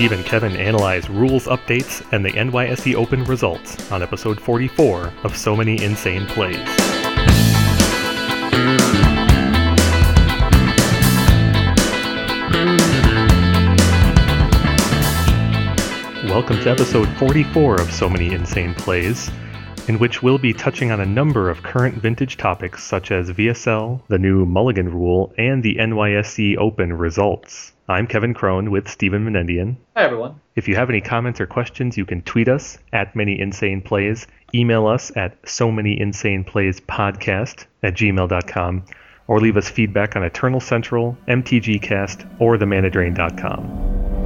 Steve and Kevin analyze rules updates and the NYSE Open results on episode 44 of So Many Insane Plays. Welcome to episode 44 of So Many Insane Plays, in which we'll be touching on a number of current vintage topics such as VSL, the new Mulligan rule, and the NYSE Open results. I'm Kevin Cron with Stephen Menendian. Hi, everyone. If you have any comments or questions, you can tweet us at Many Insane Plays, email us at So Many Insane Plays Podcast at gmail.com, or leave us feedback on Eternal Central, MTGcast, or themanadrain.com.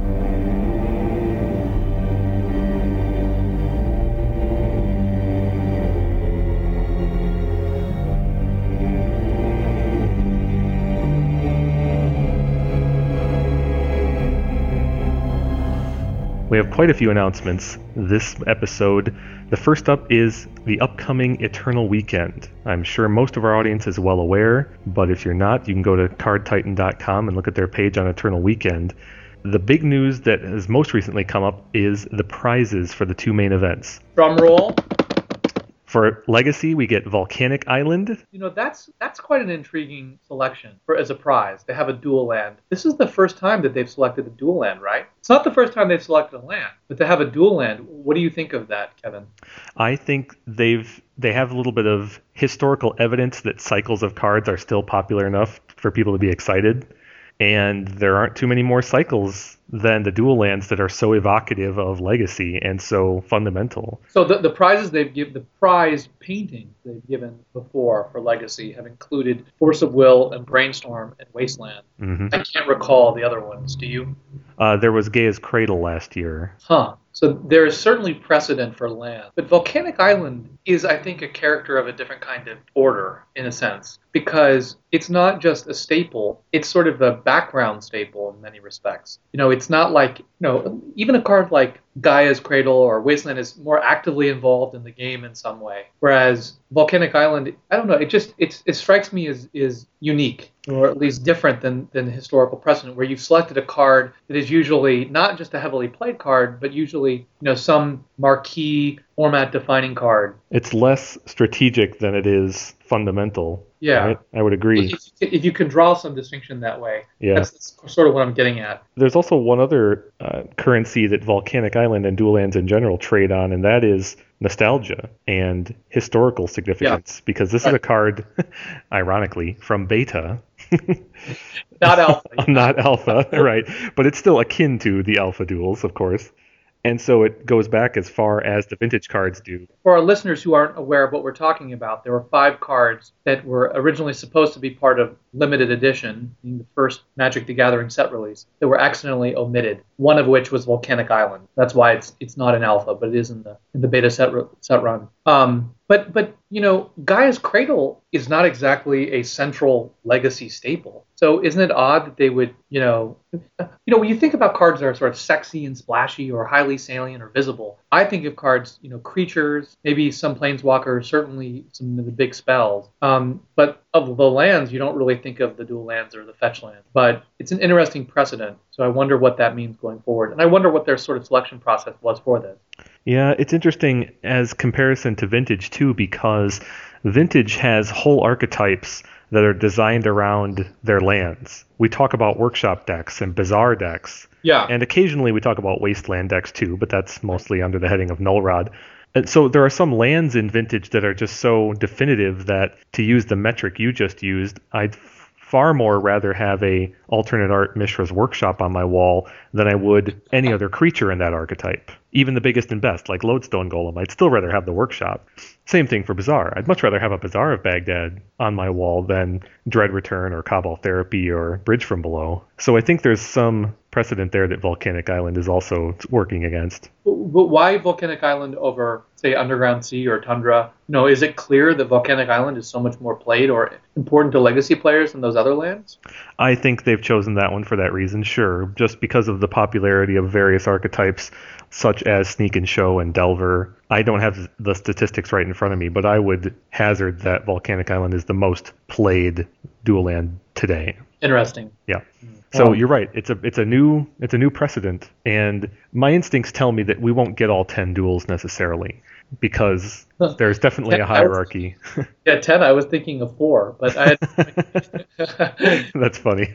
We have quite a few announcements this episode. The first up is the upcoming Eternal Weekend. I'm sure most of our audience is well aware, but if you're not, you can go to cardtitan.com and look at their page on Eternal Weekend. The big news that has most recently come up is the prizes for the two main events. Drum roll. For Legacy, we get Volcanic Island. You know, that's that's quite an intriguing selection for as a prize to have a dual land. This is the first time that they've selected a dual land, right? It's not the first time they've selected a land, but to have a dual land, what do you think of that, Kevin? I think they've they have a little bit of historical evidence that cycles of cards are still popular enough for people to be excited. And there aren't too many more cycles than the dual lands that are so evocative of legacy and so fundamental. So the, the prizes they've given, the prize paintings they've given before for Legacy have included Force of Will and Brainstorm and Wasteland. hmm I can't recall the other ones. Do you? Uh, there was Gaea's Cradle last year. Huh. So there is certainly precedent for land. But Volcanic Island is, I think, a character of a different kind of order, in a sense, because it's not just a staple, it's sort of a background staple in many respects. You know, it's not like, you know, even a card like Gaea's Cradle or Wasteland is more actively involved in the game in some way. Whereas Volcanic Island, I don't know, it just it's, it strikes me as is unique or at least different than than historical precedent where you've selected a card that is usually not just a heavily played card, but usually, you know, some marquee format defining card. It's less strategic than it is fundamental. Yeah. right? I would agree. If, you can draw some distinction that way, Yeah. that's, that's sort of what I'm getting at. There's also one other uh, currency that Volcanic Island and dual lands in general trade on, and that is nostalgia and historical significance. Yeah. Because this is a card, ironically, from Beta, Not alpha. not Alpha, right? But it's still akin to the Alpha duals, of course. And so it goes back as far as the vintage cards do. For our listeners who aren't aware of what we're talking about, there were five cards that were originally supposed to be part of limited edition, the first Magic the Gathering set release, that were accidentally omitted. One of which was Volcanic Island. That's why it's it's not in alpha, but it is in the in the beta set set run. Um, but but you know, Gaea's Cradle is not exactly a central legacy staple. So isn't it odd that they would, you know, you know, when you think about cards that are sort of sexy and splashy or highly salient or visible, I think of cards, you know, creatures, maybe some planeswalkers, certainly some of the big spells. Um, but of the lands, you don't really think of the dual lands or the fetch lands. But it's an interesting precedent. So I wonder what that means going forward. And I wonder what their sort of selection process was for this. Yeah, it's interesting as comparison to Vintage too, because Vintage has whole archetypes that are designed around their lands. We talk about workshop decks and Bazaar decks, Yeah. and occasionally we talk about wasteland decks too, but that's mostly under the heading of Null Rod. And so there are some lands in Vintage that are just so definitive that to use the metric you just used, I'd far more rather have a alternate art Mishra's workshop on my wall than I would any other creature in that archetype. Even the biggest and best, like Lodestone Golem, I'd still rather have the workshop. Same thing for Bazaar. I'd much rather have a Bazaar of Baghdad on my wall than Dread Return or Cabal Therapy or Bridge from Below. So I think there's some precedent there that Volcanic Island is also working against. But why Volcanic Island over, say, Underground Sea or Tundra? No, is it clear that Volcanic Island is so much more played or important to legacy players than those other lands? I think they've chosen that one for that reason, sure, just because of the popularity of various archetypes such as Sneak and Show and Delver. I don't have the statistics right in front of me, but I would hazard that Volcanic Island is the most played dual land today. Interesting. Yeah. So Um, you're right. It's a it's a new it's a new precedent, and my instincts tell me that we won't get all ten duals necessarily, because there's definitely a I was- hierarchy. Yeah, ten. I was thinking of four, but I had That's funny,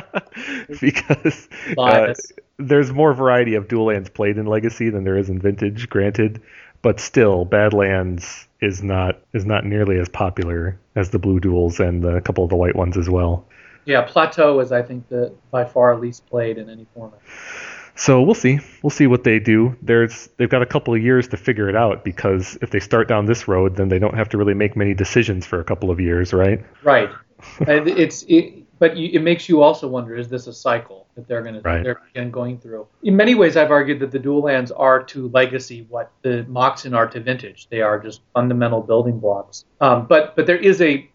because uh, there's more variety of dual lands played in Legacy than there is in Vintage. Granted, but still, Badlands is not is not nearly as popular as the blue duals and a couple of the white ones as well. Yeah, Plateau is, I think, the by far least played in any format. So we'll see. We'll see what they do. There's they've got a couple of years to figure it out because if they start down this road, then they don't have to really make many decisions for a couple of years, right? Right. and it's it, but you, it makes you also wonder: is this a cycle that they're going to Right. they're again going through? In many ways, I've argued that the dual lands are to legacy what the Moxen are to vintage. They are just fundamental building blocks. Um, but but there is a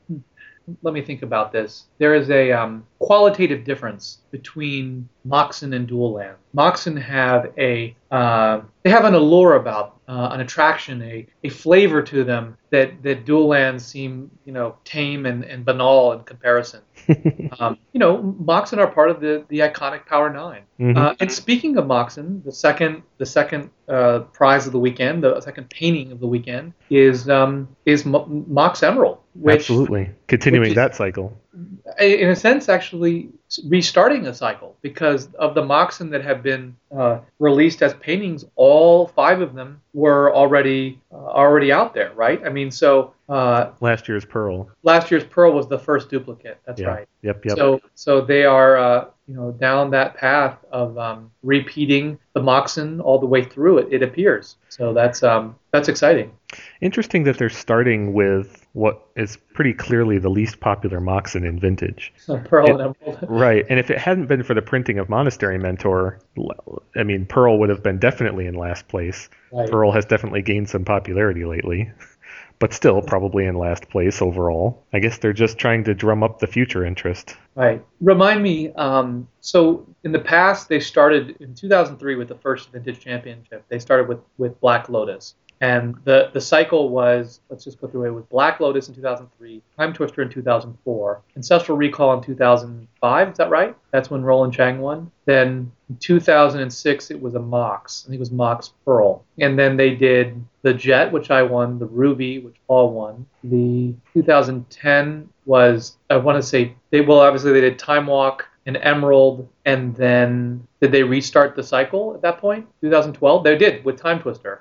let me think about this. There is a um, qualitative difference between Moxen and dual land. Moxen have a uh, they have an allure about uh, an attraction, a, a flavor to them that that dual lands seem you know tame and, and banal in comparison. um, you know, Moxen are part of the the iconic Power 9 Mhm. Uh, and speaking of Moxen, the second the second uh, prize of the weekend, the second painting of the weekend is um, is Mo- Mox Emerald, which Absolutely, continuing which is- that cycle. In a sense, actually restarting a cycle because of the Moxen that have been uh, released as paintings. All five of them were already uh, already out there, right? I mean, so uh, Last year's Pearl. last year's Pearl was the first duplicate. That's yeah. right. Yep. Yep. So so they are uh, you know down that path of um, repeating the Moxen all the way through it. It appears. So that's um, that's exciting. Interesting that they're starting with what is pretty clearly the least popular Moxen in Vintage. Pearl and Emerald. Right, and if it hadn't been for the printing of Monastery Mentor, I mean, Pearl would have been definitely in last place. Right. Pearl has definitely gained some popularity lately, but still probably in last place overall. I guess they're just trying to drum up the future interest. Right. Remind me. Um, so in the past, they started in 2003 with the first vintage championship. They started with with Black Lotus, and the the cycle was let's just go through it with Black Lotus in 2003, Timetwister in 2004, Ancestral Recall in 2005. Is that right? That's when Roland Chang won. Then in 2006, it was a Mox. I think it was Mox Pearl, and then they did the Jet, which I won, the Ruby, which Paul won. The 2010 was I want to say they well obviously they did Time Walk and Emerald, and then did they restart the cycle at that point? 2012 they did with Timetwister,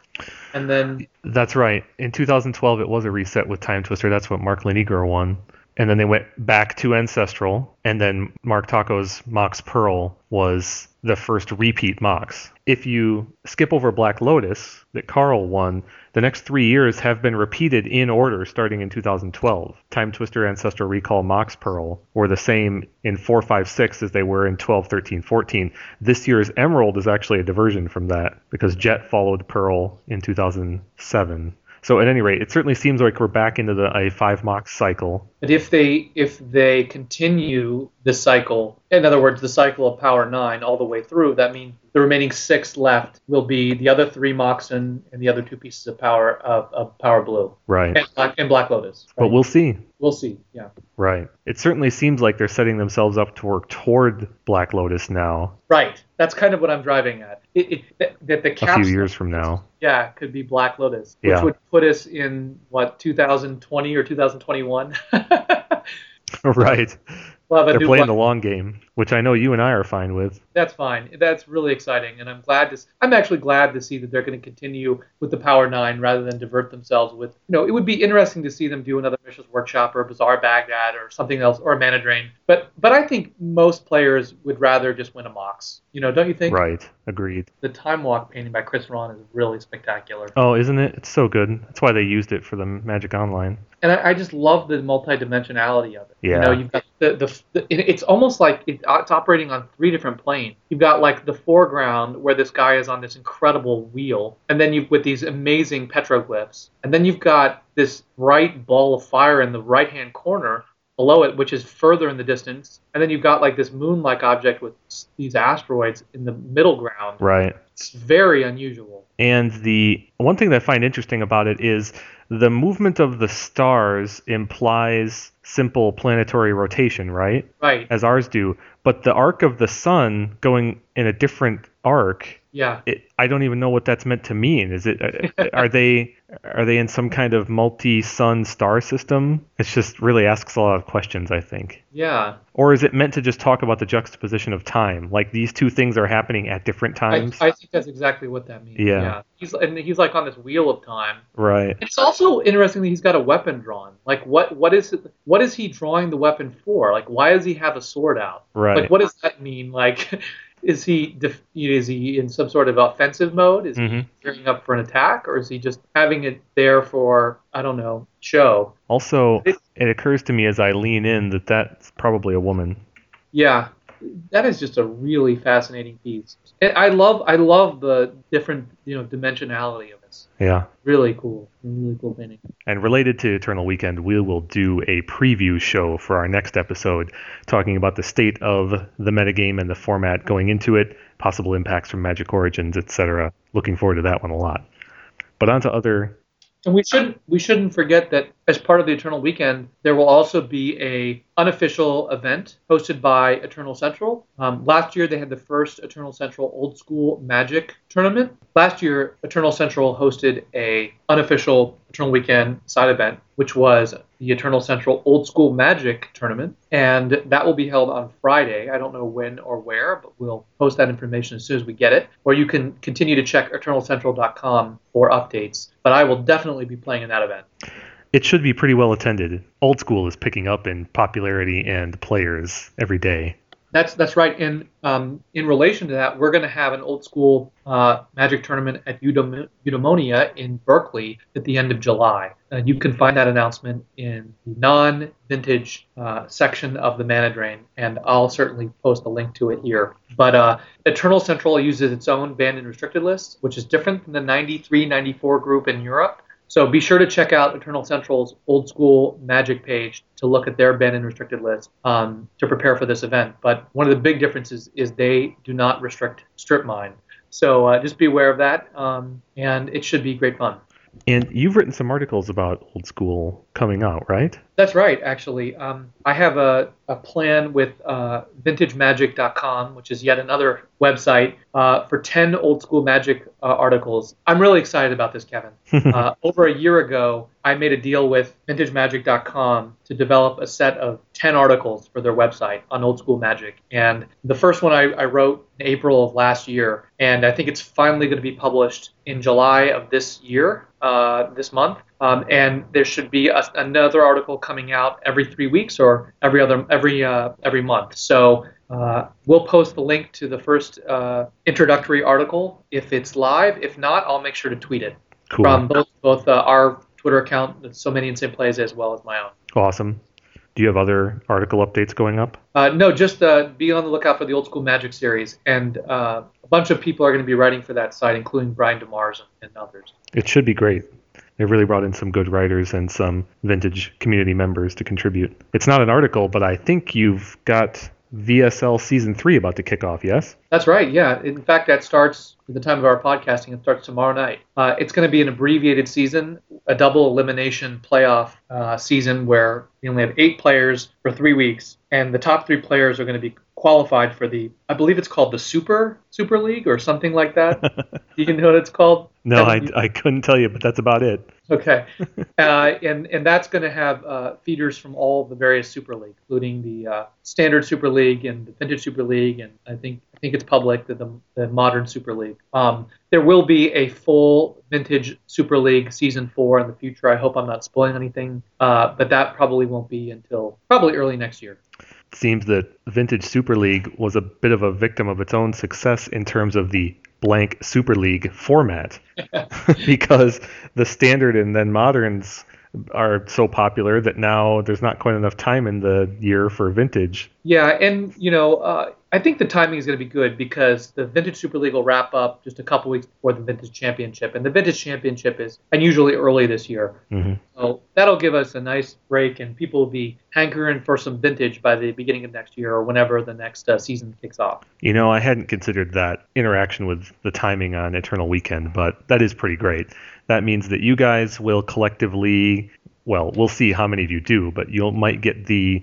and then That's right. In 2012, it was a reset with Timetwister. That's what Mark Lanigra won. And then they went back to Ancestral, and then Mark Tocco's Mox Pearl was the first repeat Mox. If you skip over Black Lotus, that Carl won, the next three years have been repeated in order starting in 2012. Timetwister, Ancestral Recall, Mox Pearl were the same in 4, 5, 6 as they were in 12, 13, 14. This year's Emerald is actually a diversion from that because Jet followed Pearl in 2007. So at any rate, it certainly seems like we're back into the a five mox cycle. but if they if they continue the cycle, in other words, the cycle of Power Nine all the way through, that means the remaining six left will be the other three Moxen and the other two pieces of Power of, of Power Blue Right. and Black, and Black Lotus. But we'll see. we'll see. Yeah. Right. It certainly seems like they're setting themselves up to work toward Black Lotus now, Right. That's kind of what I'm driving at. It, it, that, that the a few years from now. yeah, could be Black Lotus, which Yeah. would put us in what 2020 or 2021. right. we'll They're playing Black- the long game, which I know you and I are fine with. That's fine. That's really exciting, and I'm glad to. I'm actually glad to see that they're going to continue with the Power Nine rather than divert themselves with. You know, it would be interesting to see them do another Mishra's Workshop or Bazaar Baghdad or something else or a Mana Drain. But but I think most players would rather just win a Mox. You know, don't you think? Right. Agreed. The Time Walk painting by Chris Rahn is really spectacular. Oh, isn't it? It's so good. That's why they used it for the Magic Online. and I, I just love the multidimensionality of it. Yeah. You know, you've got the, the, the it- it's almost like it, it's operating on three different planes. You've got like the foreground where this guy is on this incredible wheel, and then you've with these amazing petroglyphs, and then you've got this bright ball of fire in the right hand corner below it, which is further in the distance, and then you've got like this moon-like object with these asteroids in the middle ground. Right. It's very unusual. And the one thing that I find interesting about it is the movement of the stars implies simple planetary rotation, right? Right. As ours do. But the arc of the sun going in a different arc, Yeah. it, I don't even know what that's meant to mean. Is it uh, are they are they in some kind of multi-sun star system? It just really asks a lot of questions, I think. Yeah. Or is it meant to just talk about the juxtaposition of time? Like these two things are happening at different times? I think that's exactly what that means. Yeah. He's and he's like on this wheel of time. right. It's also interesting that he's got a weapon drawn. Like what what is it, what is he drawing the weapon for? Like why does he have a sword out? Right. Like what does that mean? Like is he def- is he in some sort of offensive mode? Is Mhm. he gearing up for an attack, or is he just having it there for I don't know show? Also, It- it occurs to me as I lean in that that's probably a woman. Yeah, that is just a really fascinating piece. I love I love the different you know dimensionality of Yeah. Really cool, really cool painting. And related to Eternal Weekend, we will do a preview show for our next episode, talking about the state of the metagame and the format going into it, possible impacts from Magic Origins, etc. Looking forward to that one a lot. But on to other. And we shouldn't we shouldn't forget that as part of the Eternal Weekend, there will also be a unofficial event hosted by Eternal Central. Um, last year they had the first Eternal Central Old School Magic tournament. Last year Eternal Central hosted a unofficial Eternal Weekend side event, which was the Eternal Central Old School Magic tournament, and that will be held on Friday. I don't know when or where, but we'll post that information as soon as we get it. Or you can continue to check eternalcentral.com for updates. But I will definitely be playing in that event. It should be pretty well attended. Old School is picking up in popularity and players every day. That's that's right. And um, in relation to that, we're going to have an old school uh, magic tournament at Eudem- Eudaimonia in Berkeley at the end of July. Uh, you can find that announcement in the non-vintage uh, section of the Mana Drain, and I'll certainly post a link to it here. But uh, Eternal Central uses its own banned and restricted list, which is different than the 93-94 group in Europe. So be sure to check out Eternal Central's old school magic page to look at their banned and restricted list um, to prepare for this event. But one of the big differences is they do not restrict strip mine. So uh, just be aware of that, um, and it should be great fun. And you've written some articles about Old School coming out, right? That's right, actually. Um, I have a, a plan with uh, vintagemagic.com, which is yet another website, uh, for 10 old school magic uh, articles. I'm really excited about this, Kevin. uh, over a year ago, I made a deal with vintagemagic.com to develop a set of 10 articles for their website on old school magic. And the first one I, I wrote in April of last year, and I think it's finally going to be published in July of this year, uh, this month. Um, and there should be a, another article coming out every three weeks or every other every uh, every month. So uh, we'll post the link to the first uh, introductory article if it's live. If not, I'll make sure to tweet it Cool. from both both uh, our Twitter account, so many insane plays, as well as my own. awesome. Do you have other article updates going up? Uh, no, just uh, be on the lookout for the Old School Magic series, and uh, a bunch of people are going to be writing for that site, including Brian DeMars and, and others. It should be great. They really brought in some good writers and some vintage community members to contribute. It's not an article, but I think you've got VSL season three about to kick off, yes? That's right. Yeah. In fact, that starts at the time of our podcasting. It starts tomorrow night. Uh, it's going to be an abbreviated season, a double elimination playoff uh, season where we only have eight players for three weeks, and the top three players are going to be qualified for the, I believe it's called the Super Super League or something like that. Do you know what it's called? No, I, I couldn't tell you, but that's about it. Okay, uh, and and that's going to have uh, feeders from all the various Super League, including the uh, Standard Super League and the Vintage Super League, and I think I think it's public the the, the Modern Super League. Um, there will be a full Vintage Super League season four in the future. I hope I'm not spoiling anything, uh, but that probably won't be until probably early next year. It seems that Vintage Super League was a bit of a victim of its own success in terms of the blank Super League format because the standard and then moderns are so popular that now there's not quite enough time in the year for vintage. Yeah, and you know, uh, I think the timing is going to be good because the Vintage Super League will wrap up just a couple weeks before the Vintage Championship, and the Vintage Championship is unusually early this year. Mm-hmm. So that'll give us a nice break, and people will be hankering for some vintage by the beginning of next year or whenever the next uh, season kicks off. You know, I hadn't considered that interaction with the timing on Eternal Weekend, but that is pretty great. That means that you guys will collectively, well, we'll see how many of you do, but you might get the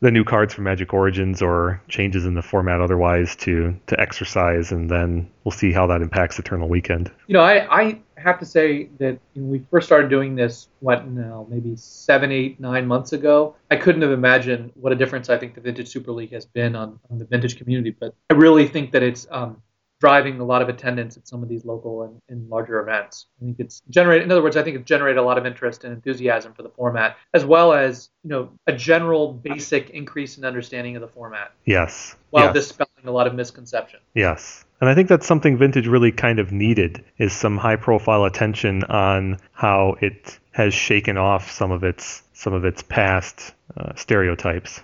the new cards for Magic Origins or changes in the format otherwise to to exercise, and then we'll see how that impacts Eternal Weekend. You know, I, I have to say that when we first started doing this, what now, maybe seven, eight, nine months ago, I couldn't have imagined what a difference I think the Vintage Super League has been on, on the vintage community. But I really think that it's um, driving a lot of attendance at some of these local and, and larger events. I think it's generated, in other words, I think it's generated a lot of interest and enthusiasm for the format, as well as you know a general basic increase in understanding of the format. Yes. While yes. dispelling a lot of misconception. Yes. And I think that's something Vintage really kind of needed is some high profile attention on how it has shaken off some of its some of its past uh, stereotypes.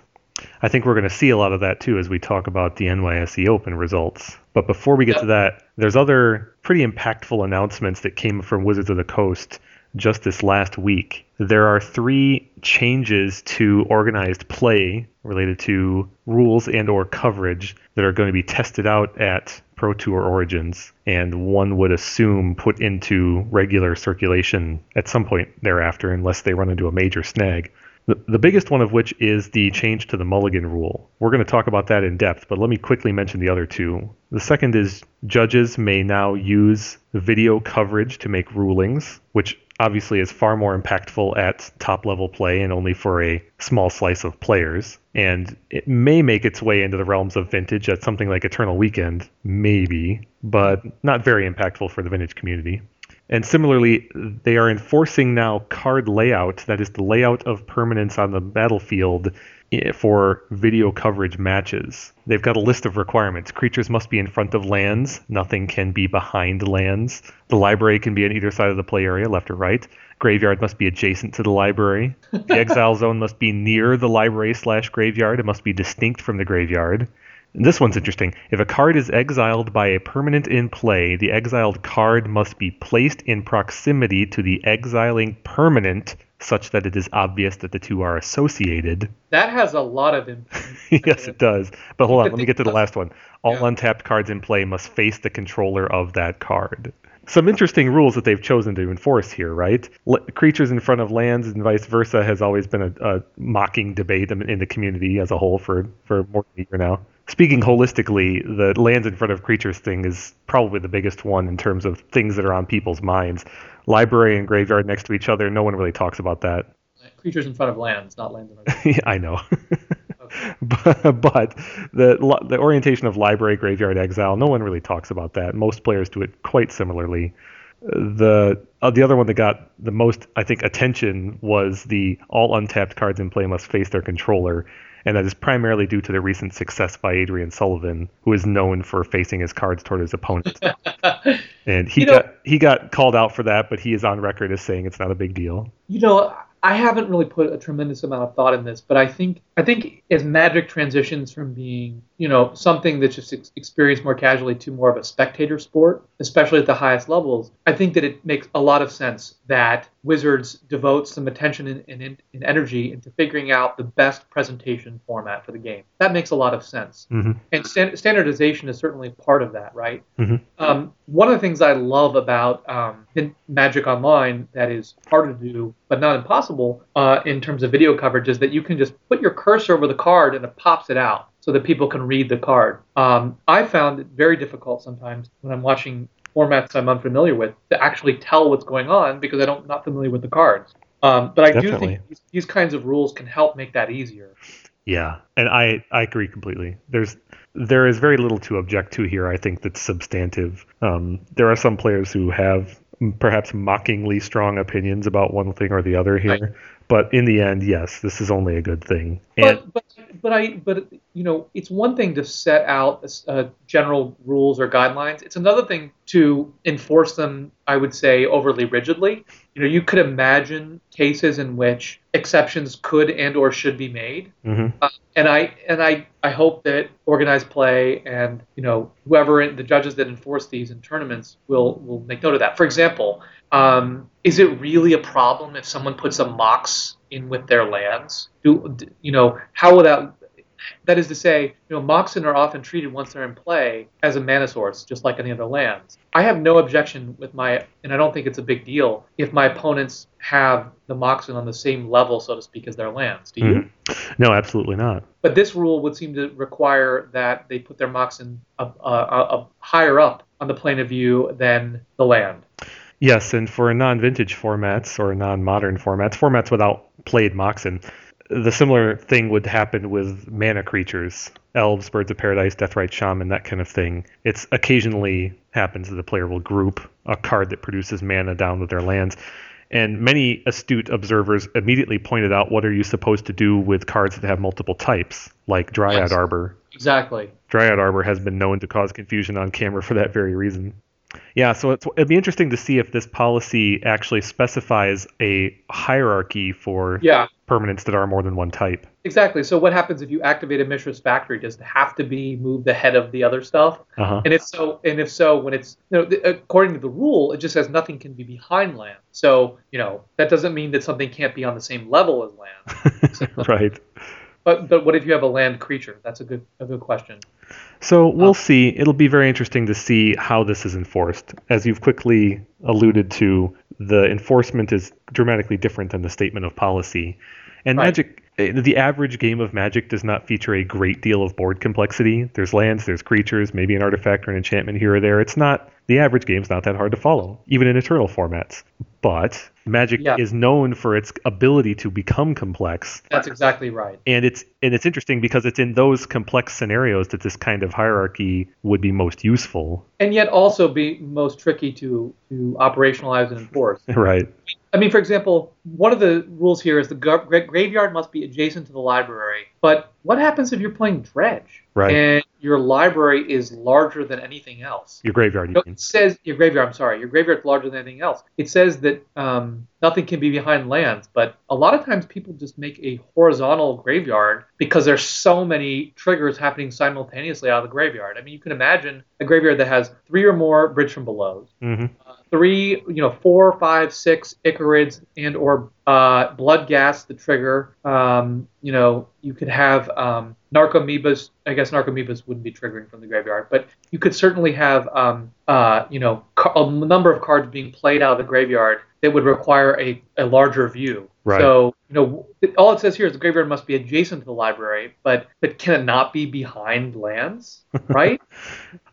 I think we're going to see a lot of that too as we talk about the NYSE Open results. But before we get Yep. to that, there's other pretty impactful announcements that came from Wizards of the Coast just this last week. There are three changes to organized play related to rules and or coverage that are going to be tested out at Pro Tour Origins and one would assume put into regular circulation at some point thereafter unless they run into a major snag. The, the biggest one of which is the change to the mulligan rule. We're going to talk about that in depth, but let me quickly mention the other two. The second is judges may now use video coverage to make rulings, which obviously is far more impactful at top level play and only for a small slice of players. And it may make its way into the realms of vintage at something like Eternal Weekend, maybe, but not very impactful for the vintage community. And similarly, they are enforcing now card layout, that is the layout of permanents on the battlefield eh, for video coverage matches. They've got a list of requirements. Creatures must be in front of lands, nothing can be behind lands. The library can be on either side of the play area, left or right. Graveyard must be adjacent to the library. The exile zone must be near the library slash graveyard. It must be distinct from the graveyard. This one's interesting. If a card is exiled by a permanent in play, the exiled card must be placed in proximity to the exiling permanent such that it is obvious that the two are associated. That has a lot of yes, it does. But hold on, let me get to the last one. All Yeah. untapped cards in play must face the controller of that card. Some interesting rules that they've chosen to enforce here, right? Creatures in front of lands and vice versa has always been a, a mocking debate in in the community as a whole for, for more than a year now. Speaking holistically, the lands in front of creatures thing is probably the biggest one in terms of things that are on people's minds. Library and graveyard next to each other, no one really talks about that. creatures in front of lands, not lands in front of yeah, I know. Okay. but, but the the orientation of library graveyard exile, no one really talks about that. Most players do it quite similarly. The uh, the other one that got the most, I think, attention was the all untapped cards in play must face their controller, and that is primarily due to the recent success by Adrian Sullivan, who is known for facing his cards toward his opponent. And he You know- got he got called out for that, but he is on record as saying it's not a big deal. You know, I haven't really put a tremendous amount of thought in this, but I think I think as Magic transitions from being, you know, something that's just ex- experienced more casually to more of a spectator sport, especially at the highest levels, I think that it makes a lot of sense that Wizards devotes some attention and, and, and energy into figuring out the best presentation format for the game. That makes a lot of sense. hmm And stan- standardization is certainly part of that, right? Mhm. Um, one of the things I love about um, Magic Online that is harder to do, but not impossible, uh, in terms of video coverage, is that you can just put your cursor over the card and it pops it out so that people can read the card. Um, I found it very difficult sometimes when I'm watching formats I'm unfamiliar with to actually tell what's going on because I don't not familiar with the cards. Um, but I do think these, these kinds of rules can help make that easier. Yeah, and I I agree completely. There's there is very little to object to here. I think that's substantive. Um, there are some players who have perhaps mockingly strong opinions about one thing or the other here, But in the end, yes, this is only a good thing. And But, but but I but you know it's one thing to set out uh, general rules or guidelines. It's another thing to enforce them. I would say overly rigidly. You know, you could imagine cases in which exceptions could and or should be made. mhm. Uh, and I and I, I hope that organized play and you know whoever in, the judges that enforce these in tournaments will will make note of that. For example, um, is it really a problem if someone puts a mox in with their lands? Do you know how will that? That is to say, you know, Moxen are often treated once they're in play as a mana source, just like any other lands. I have no objection with my, and I don't think it's a big deal if my opponents have the Moxen on the same level, so to speak, as their lands. Do you? Mhm. No, absolutely not. But this rule would seem to require that they put their Moxen up, uh, uh, up higher up on the plane of view than the land. Yes, and for non-vintage formats or non-modern formats, formats without played Moxen, the similar thing would happen with mana creatures, elves, birds of paradise, deathrite shaman, that kind of thing. It's occasionally happens that the player will group a card that produces mana down with their lands. And many astute observers immediately pointed out what are you supposed to do with cards that have multiple types, like Dryad Yes. Arbor. Exactly. Dryad Arbor has been known to cause confusion on camera for that very reason. Yeah, so it's, it'd be interesting to see if this policy actually specifies a hierarchy for Yeah. permanents that are more than one type. Exactly. So what happens if you activate a Mishra's Factory? Does it have to be moved ahead of the other stuff? Uh-huh. And if so, and if so, when it's you know, according to the rule, it just says nothing can be behind land. So you know that doesn't mean that something can't be on the same level as land. right. But but what if you have a land creature? That's a good a good question. So we'll see. It'll be very interesting to see how this is enforced. As you've quickly alluded to, the enforcement is dramatically different than the statement of policy. And Right. Magic, eh, the average game of Magic does not feature a great deal of board complexity. There's lands, there's creatures, maybe an artifact or an enchantment here or there. It's not the average game's not that hard to follow, even in eternal formats. But Magic Yeah. is known for its ability to become complex That's exactly right. and it's and it's interesting because it's in those complex scenarios that this kind of hierarchy would be most useful And yet also be most tricky to to operationalize and enforce. right I mean, for example, one of the rules here is the gra- gra- graveyard must be adjacent to the library. But what happens if you're playing dredge Right. and your library is larger than anything else? your graveyard mean it says your graveyard. I'm sorry, your graveyard's larger than anything else. It says that um, nothing can be behind lands, but a lot of times people just make a horizontal graveyard because there's so many triggers happening simultaneously out of the graveyard. I mean, you can imagine a graveyard that has three or more bridge from below, hmm three, you know, four, five, six Ichorids and or uh, Bloodghast the trigger. Um, you know, you could have um, Narcomoebas. I guess Narcomoebas wouldn't be triggering from the graveyard, but you could certainly have, um, uh, you know, a number of cards being played out of the graveyard that would require a, a larger view. Right. So, you know, all it says here is the graveyard must be adjacent to the library, but but can it not be behind lands? Right?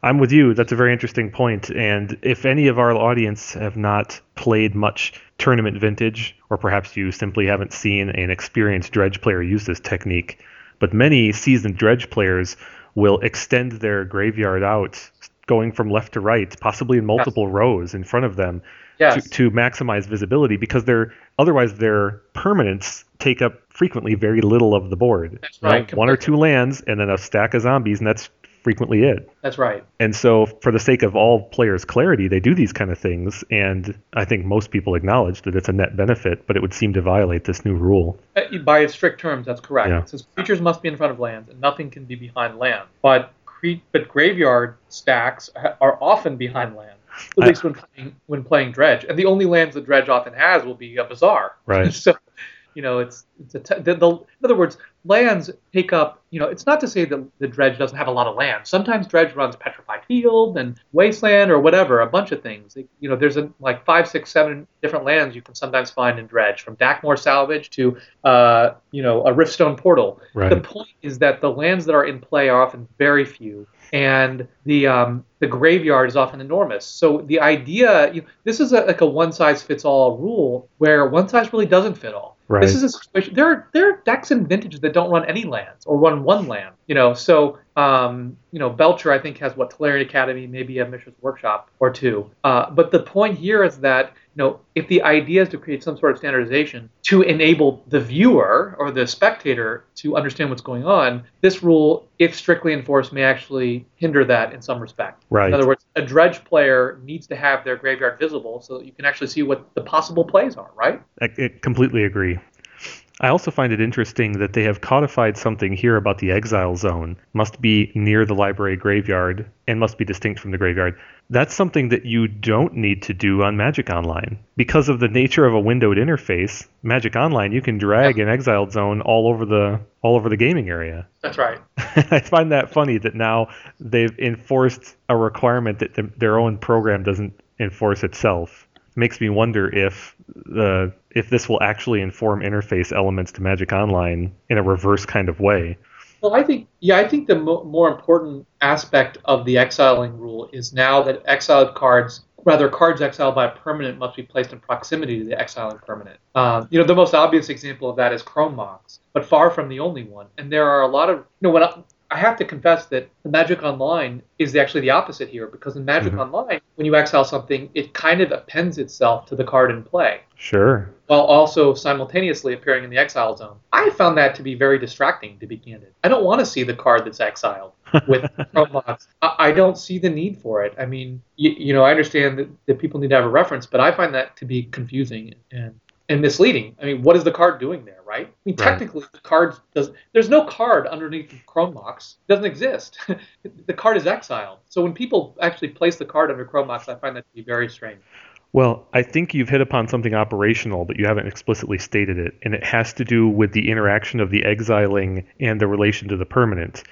i'm with you that's a very interesting point. point and if any of our audience have not played much tournament vintage or perhaps you simply haven't seen an experienced dredge player use this technique but many seasoned dredge players will extend their graveyard out going from left to right possibly in multiple rows in front of them yes. to, to maximize visibility because they're otherwise their permanents take up frequently very little of the board. That's know, right, One or two lands and then a stack of zombies, and that's frequently it. That's right. And so, for the sake of all players' clarity, they do these kind of things, and I think most people acknowledge that it's a net benefit, but it would seem to violate this new rule. Uh, By its strict terms, that's correct. Yeah. It says creatures must be in front of lands, and nothing can be behind land. But cre- but graveyard stacks are often behind land, at I- least when playing, when playing dredge. And the only lands that dredge often has will be a bazaar. Right. so, you know, it's it's a t- the, the, in other words, lands take up. You know, it's not to say that the dredge doesn't have a lot of land. Sometimes dredge runs petrified field and wasteland or whatever, a bunch of things. It- you know, there's a, like five, six, seven different lands you can sometimes find in dredge, from Dakmora Salvage to uh, you know a Riftstone Portal. Right. The point is that the lands that are in play are often very few, and the um, the graveyard is often enormous. So the idea, you this is a, like a one size fits all rule where one size really doesn't fit all. Right. This is a situation. There are there are decks in vintage that don't run any lands or run one land. You know, so Um, you know, Belcher, I think, has what Tolarian Academy, maybe a Mishra's Workshop or two. Uh, but the point here is that you know, if the idea is to create some sort of standardization to enable the viewer or the spectator to understand what's going on, this rule, if strictly enforced, may actually hinder that in some respect. Right. In other words, a dredge player needs to have their graveyard visible so that you can actually see what the possible plays are, right? I, I completely agree. I also find it interesting that they have codified something here about the exile zone must be near the library graveyard and must be distinct from the graveyard. That's something that you don't need to do on Magic Online. Because of the nature of a windowed interface, Magic Online you can drag an exiled zone all over the all over the gaming area. That's right. I find that funny that now they've enforced a requirement that the, their own program doesn't enforce itself. Makes me wonder if the if this will actually inform interface elements to Magic Online in a reverse kind of way. Well, I think yeah, I think the mo- more important aspect of the exiling rule is now that exiled cards, rather cards exiled by a permanent, must be placed in proximity to the exiling permanent. Um, you know, the most obvious example of that is Chrome Mox, but far from the only one. And there are a lot of you know when I, I have to confess that the Magic Online is actually the opposite here because in Magic Mhm. Online, when you exile something, it kind of appends itself to the card in play Sure. while also simultaneously appearing in the exile zone. I found that to be very distracting, to be candid. I don't want to see the card that's exiled with Chrome Mox. I, I don't see the need for it. I mean, you, you know, I understand that, that people need to have a reference, but I find that to be confusing and and misleading. I mean, what is the card doing there, right? I mean, Right. technically, the card does. There's no card underneath Chrome Mox. It doesn't exist. the card is exiled. So when people actually place the card under Chrome Mox, I find that to be very strange. Well, I think you've hit upon something operational, but you haven't explicitly stated it, and it has to do with the interaction of the exiling and the relation to the permanent.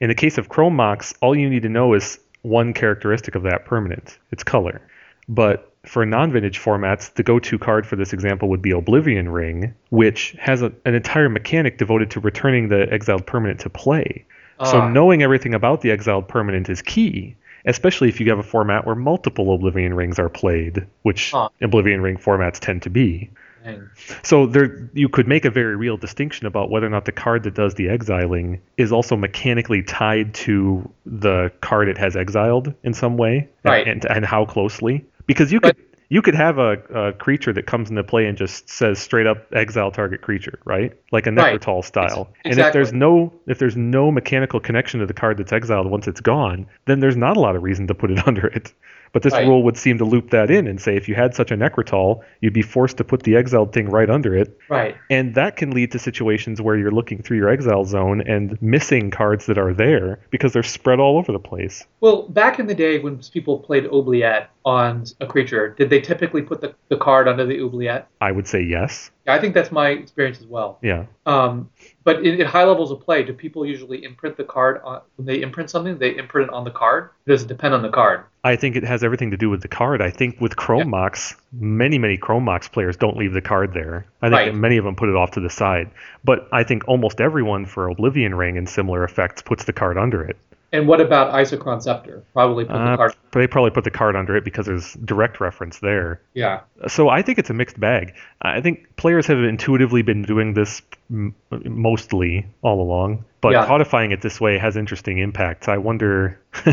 In the case of Chrome Mox, all you need to know is one characteristic of that permanent its color. But for non vintage formats, the go to card for this example would be Oblivion Ring, which has a, an entire mechanic devoted to returning the exiled permanent to play. So Ah. knowing everything about the exiled permanent is key, especially if you have a format where multiple Oblivion Rings are played, which Huh. Oblivion Ring formats tend to be. And- So there, you could make a very real distinction about whether or not the card that does the exiling is also mechanically tied to the card it has exiled in some way, Right. and, and how closely. Because you But- could you could have a, a creature that comes into play and just says straight up exile target creature, right? Like a Right. Style. Ex- And if there's no if there's no mechanical connection to the card that's exiled once it's gone, then there's not a lot of reason to put it under it. But this Right. rule would seem to loop that in and say if you had such a Nekrataal, you'd be forced to put the exiled thing right under it. right. And that can lead to situations where you're looking through your exile zone and missing cards that are there because they're spread all over the place. Well, back in the day when people played oubliette on a creature, did they typically put the, the card under the oubliette? I would say yes. Yeah, I think that's my experience as well. Yeah. Um, but in, at high levels of play, do people usually imprint the card on when they imprint something? They imprint it on the card. Does it depend on the card? I think it has everything to do with the card. I think with Chrome Yeah. Mox, many, many Chrome Mox players don't leave the card there. I think Right. many of them put it off to the side. But I think almost everyone for Oblivion Ring and similar effects puts the card under it. And what about Isochron Scepter? Probably put Uh, the card. They probably put the card under it because there's direct reference there. Yeah. So I think it's a mixed bag. I think players have intuitively been doing this m- mostly all along, but Yeah. codifying it this way has interesting impacts. I wonder,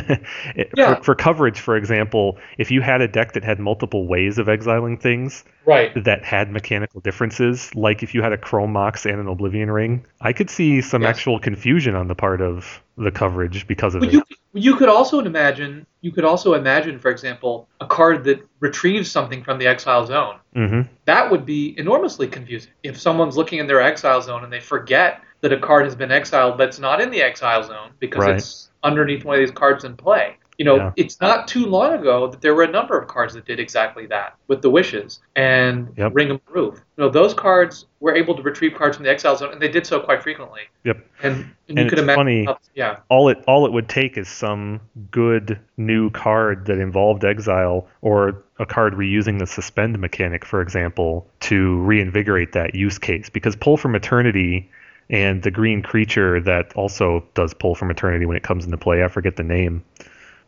Yeah. for, for coverage, for example, if you had a deck that had multiple ways of exiling things Right. that had mechanical differences, like if you had a Chrome Mox and an Oblivion Ring, I could see some Yes. actual confusion on the part of the coverage because of But it. you you could also imagine you could also imagine, for example, a card that retrieves something from the exile zone. hmm That would be enormously confusing. If someone's looking in their exile zone and they forget that a card has been exiled, but it's not in the exile zone because Right. it's underneath one of these cards in play. You know, Yeah. it's not too long ago that there were a number of cards that did exactly that with the wishes and Yep. Ring of Ma'ruf. You know, those cards were able to retrieve cards from the exile zone, and they did so quite frequently. Yep. And, and, And you could imagine, funny- how- yeah, all it all it would take is some good new card that involved exile or a card reusing the suspend mechanic for example to reinvigorate that use case because pull from eternity and the green creature that also does pull from eternity when it comes into play i forget the name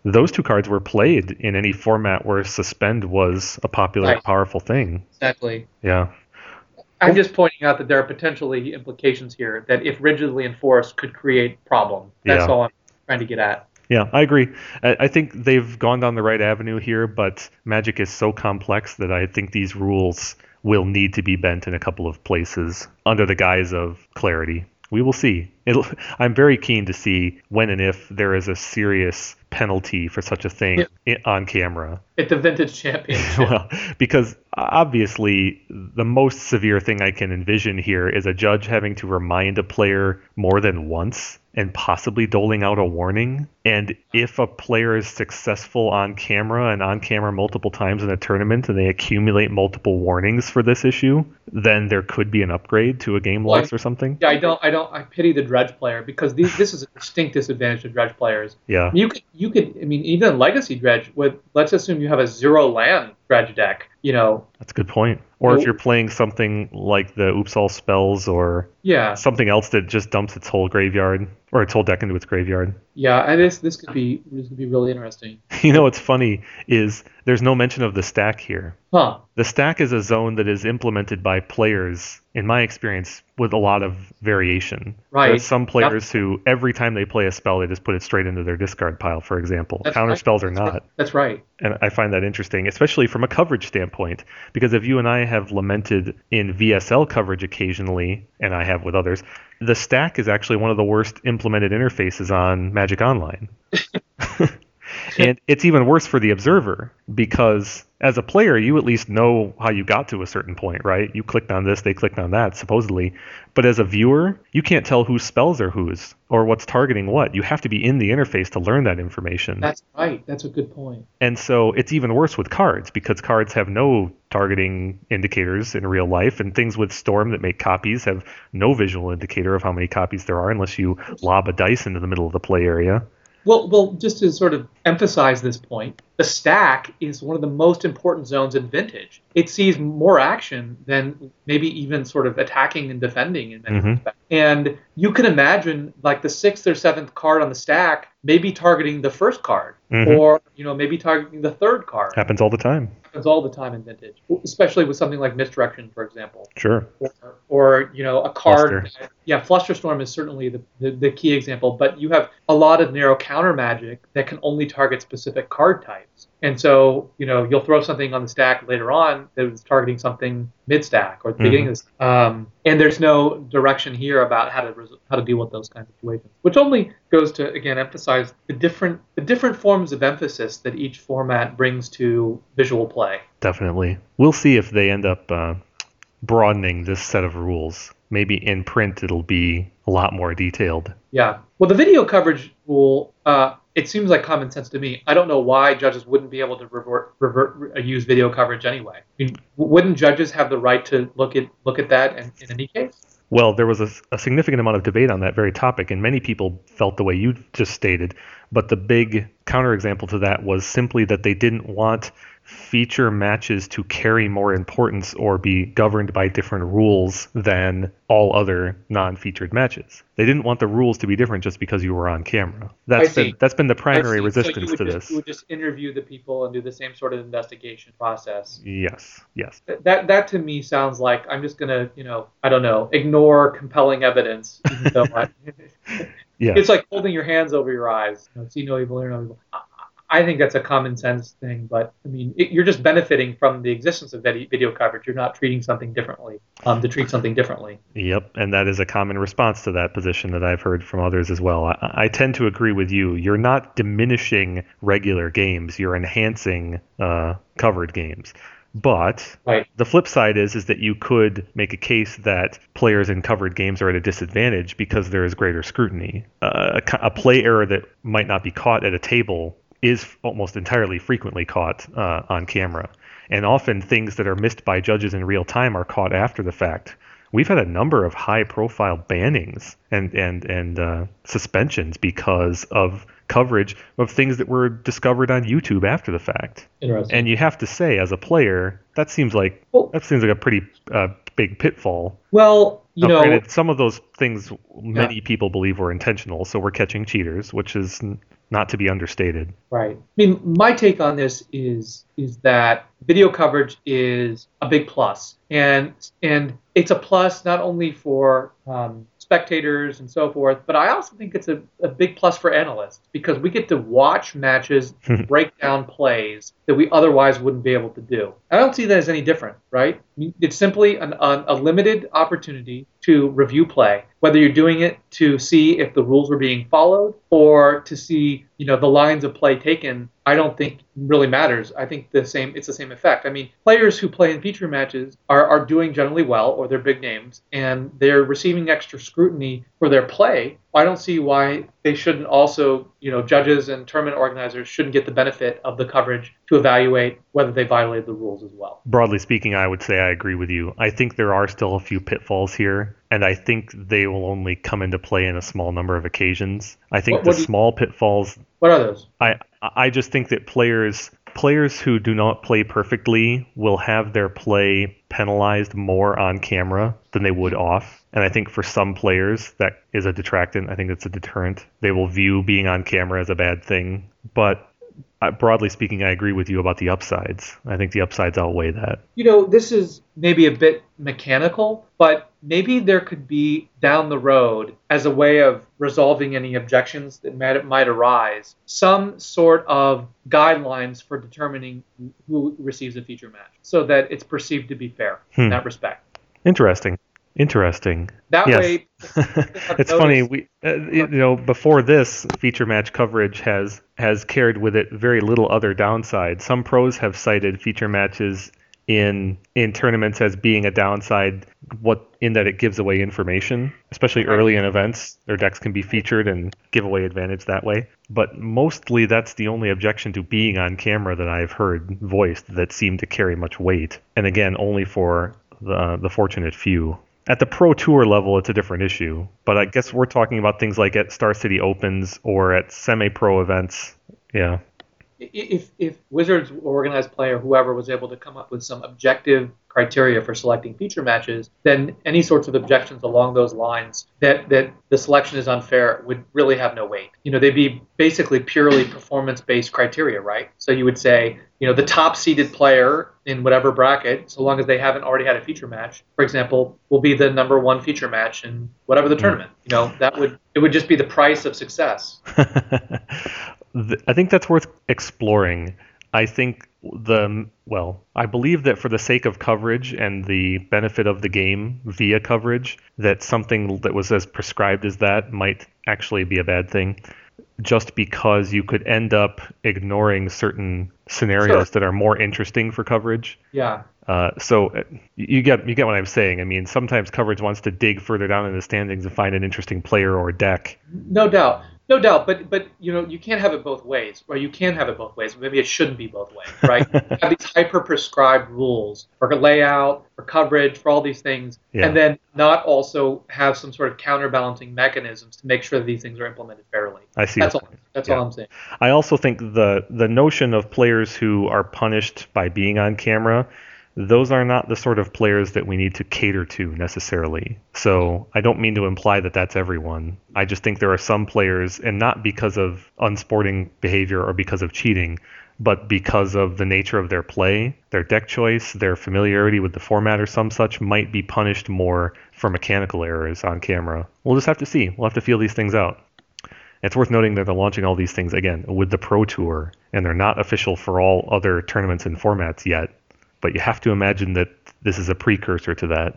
those two cards were played in any format where suspend was a popular Right. powerful thing exactly. yeah I'm just pointing out that there are potentially implications here that, if rigidly enforced, could create problem. That's Yeah. all I'm trying to get at. Yeah, I agree. I, I think they've gone down the right avenue here, but Magic is so complex that I think these rules will need to be bent in a couple of places under the guise of clarity. We will see. It'll, I'm very keen to see when and if there is a serious penalty for such a thing i on camera. At the Vintage Championship. well, because obviously the most severe thing I can envision here is a judge having to remind a player more than once and possibly doling out a warning. And if a player is successful on camera and on camera multiple times in a tournament and they accumulate multiple warnings for this issue, then there could be an upgrade to a game Well, loss or something. Yeah, I don't, I don't, I pity the dredge player because these, this is a distinct disadvantage to dredge players. Yeah. You could, you could, I mean, even legacy dredge with, let's assume you have a zero land dredge deck. You know, That's a good point. Or if you're playing something like the Oops All Spells or yeah, something else that just dumps its whole graveyard or its whole deck into its graveyard. yeah, and this, this could be, this could be really interesting. You know what's funny is there's no mention of the stack here. Huh? The stack is a zone that is implemented by players, in my experience, with a lot of variation. Right. There's some players who, every time they play a spell, they just put it straight into their discard pile, for example. Counter right. spells are not. right. That's right. And I find that interesting, especially from a coverage standpoint, because if you and I have lamented in VSL coverage occasionally, and I have with others, the stack is actually one of the worst implemented interfaces on Magic Online. and it's even worse for the observer because as a player, you at least know how you got to a certain point, right? You clicked on this, they clicked on that, supposedly. But as a viewer, you can't tell whose spells are whose or what's targeting what. You have to be in the interface to learn that information. That's right. That's a good point. And so it's even worse with cards because cards have no targeting indicators in real life, and things with Storm that make copies have no visual indicator of how many copies there are unless you lob a dice into the middle of the play area. Well, well, just to sort of emphasize this point, the stack is one of the most important zones in Vintage. It sees more action than maybe even sort of attacking and defending in many Mhm. respects. And you can imagine like the sixth or seventh card on the stack maybe targeting the first card, Mhm. or you know maybe targeting the third card. Happens all the time. happens all the time in Vintage, especially with something like Misdirection, for example. Sure. or, or you know a card Fluster. yeah flusterstorm is certainly the, the, the key example but you have a lot of narrow counter magic that can only target specific card types and so you know you'll throw something on the stack later on that is targeting something mid stack or at the beginning of this um, and there's no direction here about how to res- how to deal with those kinds of situations which only goes to again emphasize the different the different forms of emphasis that each format brings to visual play Definitely. We'll see if they end up uh, broadening this set of rules. Maybe in print it'll be a lot more detailed. Yeah. Well, the video coverage rule, uh, it seems like common sense to me. I don't know why judges wouldn't be able to revert, revert, uh, use video coverage anyway. I mean, wouldn't judges have the right to look at look at that in, in any case? Well, there was a, a significant amount of debate on that very topic, and many people felt the way you just stated. But the big counterexample to that was simply that they didn't want feature matches to carry more importance or be governed by different rules than all other non-featured matches. They didn't want the rules to be different just because you were on camera. That's been that's been the primary see. so resistance to just, this. You would just interview the people and do the same sort of investigation process. Yes, yes. Th- That that to me sounds like I'm just gonna you know I don't know ignore compelling evidence. Even though I, Yeah. It's like holding your hands over your eyes. You know, see no evil, hear no evil. I- think that's a common sense thing, but I mean, it, you're just benefiting from the existence of video coverage. You're not treating something differently um, to treat something differently. Yep, and that is a common response to that position that I've heard from others as well. I, I tend to agree with you. You're not diminishing regular games; you're enhancing uh, covered games. But Right. the flip side is is that you could make a case that players in covered games are at a disadvantage because there is greater scrutiny. Uh, a, a play error that might not be caught at a table is almost entirely frequently caught uh, on camera, and often things that are missed by judges in real time are caught after the fact. We've had a number of high-profile bannings and and and uh, suspensions because of coverage of things that were discovered on YouTube after the fact. Interesting. And you have to say, as a player, that seems like Well- that seems like a pretty uh, big pitfall. well, you Now, know, granted, some of those things many people believe were intentional, so we're catching cheaters, which is n- not to be understated. Right. I mean, my take on this is is that video coverage is a big plus, and and it's a plus not only for um, spectators and so forth. But I also think it's a, a big plus for analysts because we get to watch matches, break down plays that we otherwise wouldn't be able to do. I don't see that as any different, right? It's simply an, an, a limited opportunity to review play, whether you're doing it to see if the rules were being followed or to see, you know, the lines of play taken. I don't think really matters. I think the same it's the same effect. I mean, players who play in feature matches are, are doing generally well or they're big names and they're receiving extra scrutiny for their play. I don't see why they shouldn't also, you know, judges and tournament organizers shouldn't get the benefit of the coverage to evaluate whether they violated the rules as well. Broadly speaking, I would say I agree with you. I think there are still a few pitfalls here, and I think they will only come into play in a small number of occasions. I think What- what the you- small pitfalls What are those? I I just think that players players who do not play perfectly will have their play penalized more on camera than they would off. And I think for some players that is a detractant. I think it's a deterrent. They will view being on camera as a bad thing. But uh, broadly speaking, I agree with you about the upsides. I think the upsides outweigh that. You know, this is maybe a bit mechanical, but maybe there could be down the road, as a way of resolving any objections that might, might arise, some sort of guidelines for determining who receives a feature match so that it's perceived to be fair in Hmm. that respect. Interesting. Interesting. That Yes. way, it's funny we uh, you know before this feature match coverage has has carried with it very little other downside. Some pros have cited feature matches in in tournaments as being a downside what in that it gives away information especially early in events. Their decks can be featured and give away advantage that way. But mostly that's the only objection to being on camera that i've heard voiced that seemed to carry much weight. And again only for the the fortunate few at the pro tour level, it's a different issue. But I guess we're talking about things like at Star City Opens or at semi-pro events. Yeah. if if Wizards or organized play or whoever was able to come up with some objective criteria for selecting feature matches, then any sorts of objections along those lines that that the selection is unfair would really have no weight. You know, they'd be basically purely performance-based criteria, right? So you would say, you know, the top seeded player in whatever bracket, so long as they haven't already had a feature match, for example, will be the number one feature match in whatever the hmm. tournament. You know, that would it would just be the price of success. I think that's worth exploring. I think the well, I believe that for the sake of coverage and the benefit of the game via coverage, that something that was as prescribed as that might actually be a bad thing. Just because you could end up ignoring certain scenarios Sure. that are more interesting for coverage. Yeah. Uh, so uh, you get you get what I'm saying. I mean, sometimes coverage wants to dig further down in the standings and find an interesting player or deck. No doubt, no doubt. But but you know you can't have it both ways, or you can have it both ways. Maybe it shouldn't be both ways, right? you have these hyper prescribed rules for layout, for coverage, for all these things, Yeah. and then not also have some sort of counterbalancing mechanisms to make sure that these things are implemented fairly. I see. That's all. point. That's Yeah. all I'm saying. I also think the the notion of players who are punished by being on camera, those are not the sort of players that we need to cater to necessarily. So I don't mean to imply that that's everyone. I just think there are some players, and not because of unsporting behavior or because of cheating, but because of the nature of their play, their deck choice, their familiarity with the format or some such, might be punished more for mechanical errors on camera. We'll just have to see. We'll have to feel these things out. It's worth noting that they're launching all these things again with the Pro Tour, and they're not official for all other tournaments and formats yet. But you have to imagine that this is a precursor to that.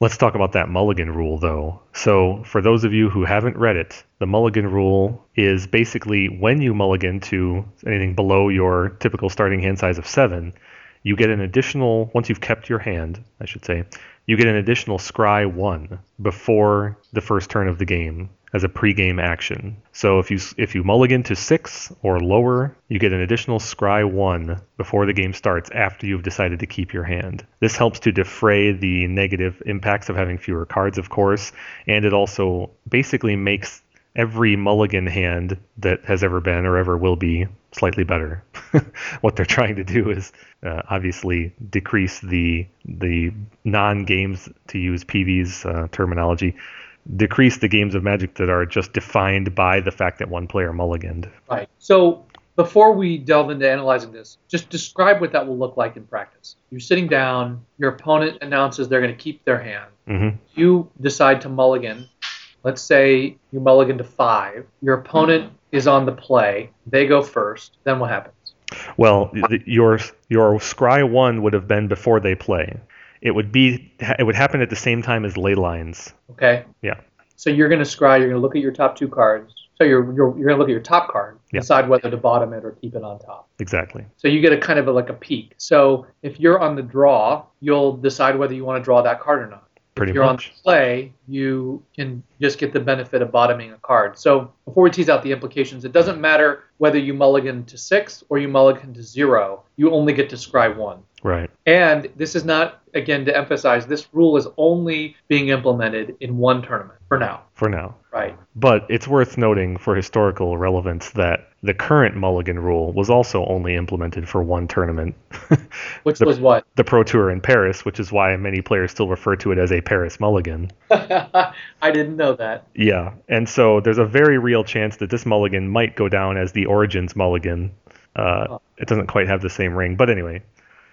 Let's talk about that mulligan rule, though. So, for those of you who haven't read it, the mulligan rule is basically when you mulligan to anything below your typical starting hand size of seven, you get an additional, once you've kept your hand, I should say, you get an additional scry one before the first turn of the game as a pre-game action. So if you if you mulligan to six or lower, you get an additional scry one before the game starts after you've decided to keep your hand. This helps to defray the negative impacts of having fewer cards, of course, and it also basically makes every mulligan hand that has ever been or ever will be slightly better. what they're trying to do is uh, obviously decrease the the non-games to use PV's uh, terminology, decrease the games of Magic that are just defined by the fact that one player mulliganed. Right. So before we delve into analyzing this, just describe what that will look like in practice. You're sitting down, your opponent announces they're going to keep their hand. hmm You decide to mulligan, let's say you mulligan to five, your opponent mm-hmm. is on the play, they go first, then what happens? Well, the, your your scry one would have been before they play. It would be it would happen at the same time as ley lines. Okay. Yeah. So you're going to scry. You're going to look at your top two cards. So you're you're, you're going to look at your top card, Yeah. decide whether to bottom it or keep it on top. Exactly. So you get a kind of a, like a peek. So if you're on the draw, you'll decide whether you want to draw that card or not. Pretty if you're much. on the play, you can just get the benefit of bottoming a card. So before we tease out the implications, it doesn't matter whether you mulligan to six or you mulligan to zero. You only get to scry one. Right. And this is not, again, to emphasize, this rule is only being implemented in one tournament for now. For now. Right. But it's worth noting for historical relevance that the current mulligan rule was also only implemented for one tournament. Which The- was what? the Pro Tour in Paris, which is why many players still refer to it as a Paris mulligan. I didn't know that. Yeah, and so there's a very real chance that this mulligan might go down as the Origins mulligan. Uh, it doesn't quite have the same ring, but anyway.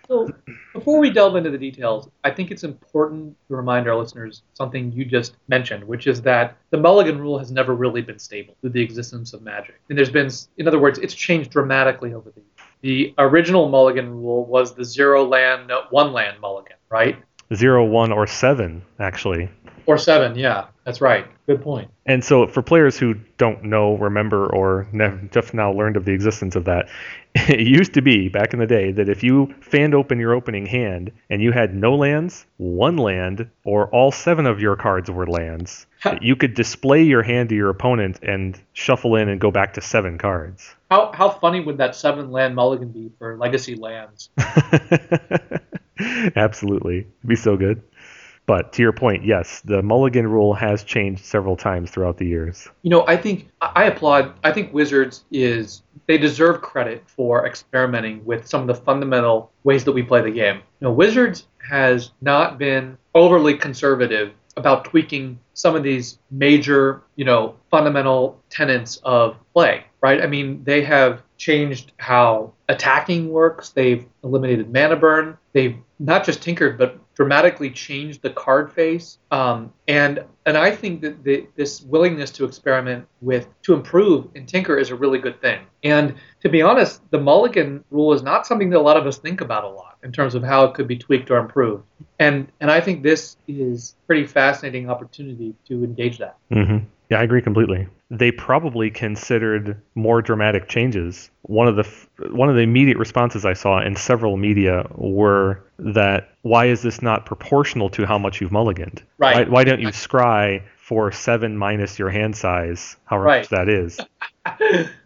So before we delve into the details, I think it's important to remind our listeners something you just mentioned, which is that the Mulligan rule has never really been stable through the existence of Magic. And there's been, in other words, it's changed dramatically over the years. The original Mulligan rule was the zero land, one land Mulligan, right? Zero, one, or seven, actually. Or seven, yeah, that's right. Good point. And so, for players who don't know, remember, or nev- just now learned of the existence of that, it used to be back in the day that if you fanned open your opening hand and you had no lands, one land, or all seven of your cards were lands, you could display your hand to your opponent and shuffle in and go back to seven cards. How, how funny would that seven land Mulligan be for legacy lands? Absolutely. It'd be so good. But to your point, yes, the mulligan rule has changed several times throughout the years. You know, I think I applaud. I think Wizards is they deserve credit for experimenting with some of the fundamental ways that we play the game. You know, Wizards has not been overly conservative about tweaking some of these major, you know, fundamental tenets of play, right? I mean, they have changed how attacking works. They've eliminated mana burn. They've not just tinkered, but dramatically changed the card face. Um, and and I think that the, this willingness to experiment with to improve and tinker is a really good thing. And to be honest, the Mulligan rule is not something that a lot of us think about a lot in terms of how it could be tweaked or improved. And and I think this is pretty fascinating opportunity to engage that. hmm Yeah, I agree completely. They probably considered more dramatic changes. One of the f- one of the immediate responses I saw in several media were that why is this not proportional to how much you've mulliganed? Right. Why, why don't you scry for seven minus your hand size, however Right. much that is?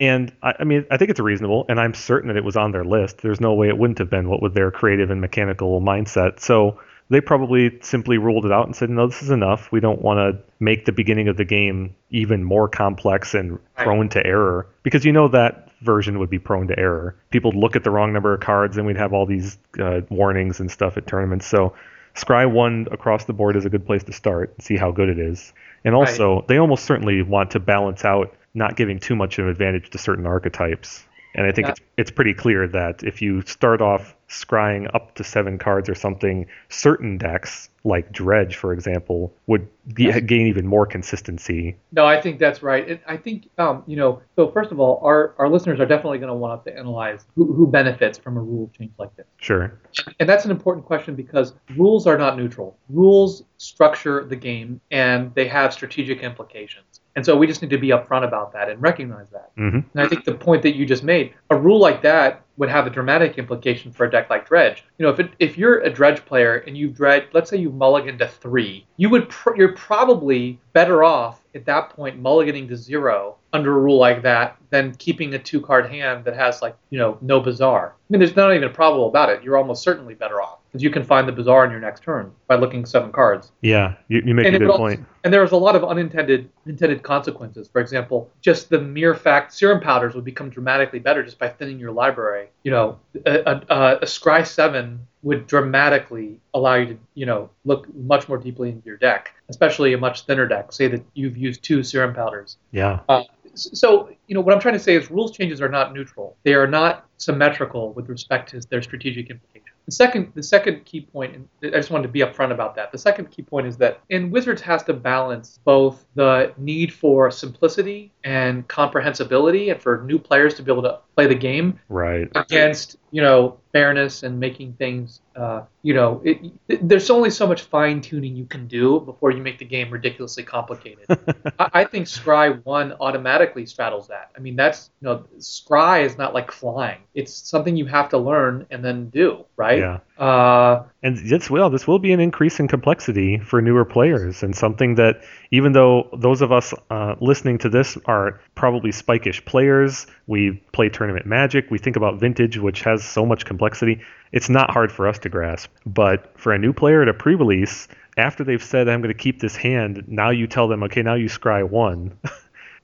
And I, I mean, I think it's reasonable, and I'm certain that it was on their list. There's no way it wouldn't have been, what with their creative and mechanical mindset. So they probably simply ruled it out and said, no, this is enough. We don't want to make the beginning of the game even more complex and Right. prone to error, because you know that version would be prone to error. People would look at the wrong number of cards, and we'd have all these uh, warnings and stuff at tournaments. So Scry 1 across the board is a good place to start and see how good it is. And Right. also, they almost certainly want to balance out not giving too much of an advantage to certain archetypes. And I think Yeah. it's it's pretty clear that if you start off scrying up to seven cards or something, certain decks like Dredge, for example, would be, gain even more consistency. No, I think that's right. And I think, um, you know, so first of all, our, our listeners are definitely going to want to analyze who, who benefits from a rule change like this. Sure. And that's an important question because rules are not neutral. Rules structure the game and they have strategic implications. And so we just need to be upfront about that and recognize that. hmm And I think the point that you just made, a rule like that would have a dramatic implication for a deck like Dredge. You know, if it, if you're a Dredge player and you've dredged, let's say you mulligan to three, you would pr- you're probably better off at that point mulliganing to zero under a rule like that than keeping a two card hand that has like you know no bazaar. I mean, there's not even a problem about it. You're almost certainly better off because you can find the bazaar in your next turn by looking seven cards. Yeah, you, you make And a good also- point. And there's a lot of unintended intended consequences. For example, just the mere fact serum powders would become dramatically better just by thinning your library. You know, a, a, a, Scry seven would dramatically allow you to, you know, look much more deeply into your deck, especially a much thinner deck. Say that you've used two serum powders. Yeah. Uh, so, you know, what I'm trying to say is rules changes are not neutral. They are not symmetrical with respect to their strategic implications. The second, the second key point, and I just wanted to be upfront about that. The second key point is that in Wizards has to balance both the need for simplicity and comprehensibility, and for new players to be able to play the game, right, against you know fairness and making things uh, you know it, it, there's only so much fine tuning you can do before you make the game ridiculously complicated. I, I, think scry 1 automatically straddles that. I mean that's you know scry is not like flying. It's something you have to learn and then do right? Yeah. Uh, and this will this will be an increase in complexity for newer players and something that even though those of us uh, listening to this are probably spikish players we play tournament magic we think about vintage which has so much complexity it's not hard for us to grasp. But for a new player at a pre-release after they've said i'm going to keep this hand now you tell them okay now you scry one.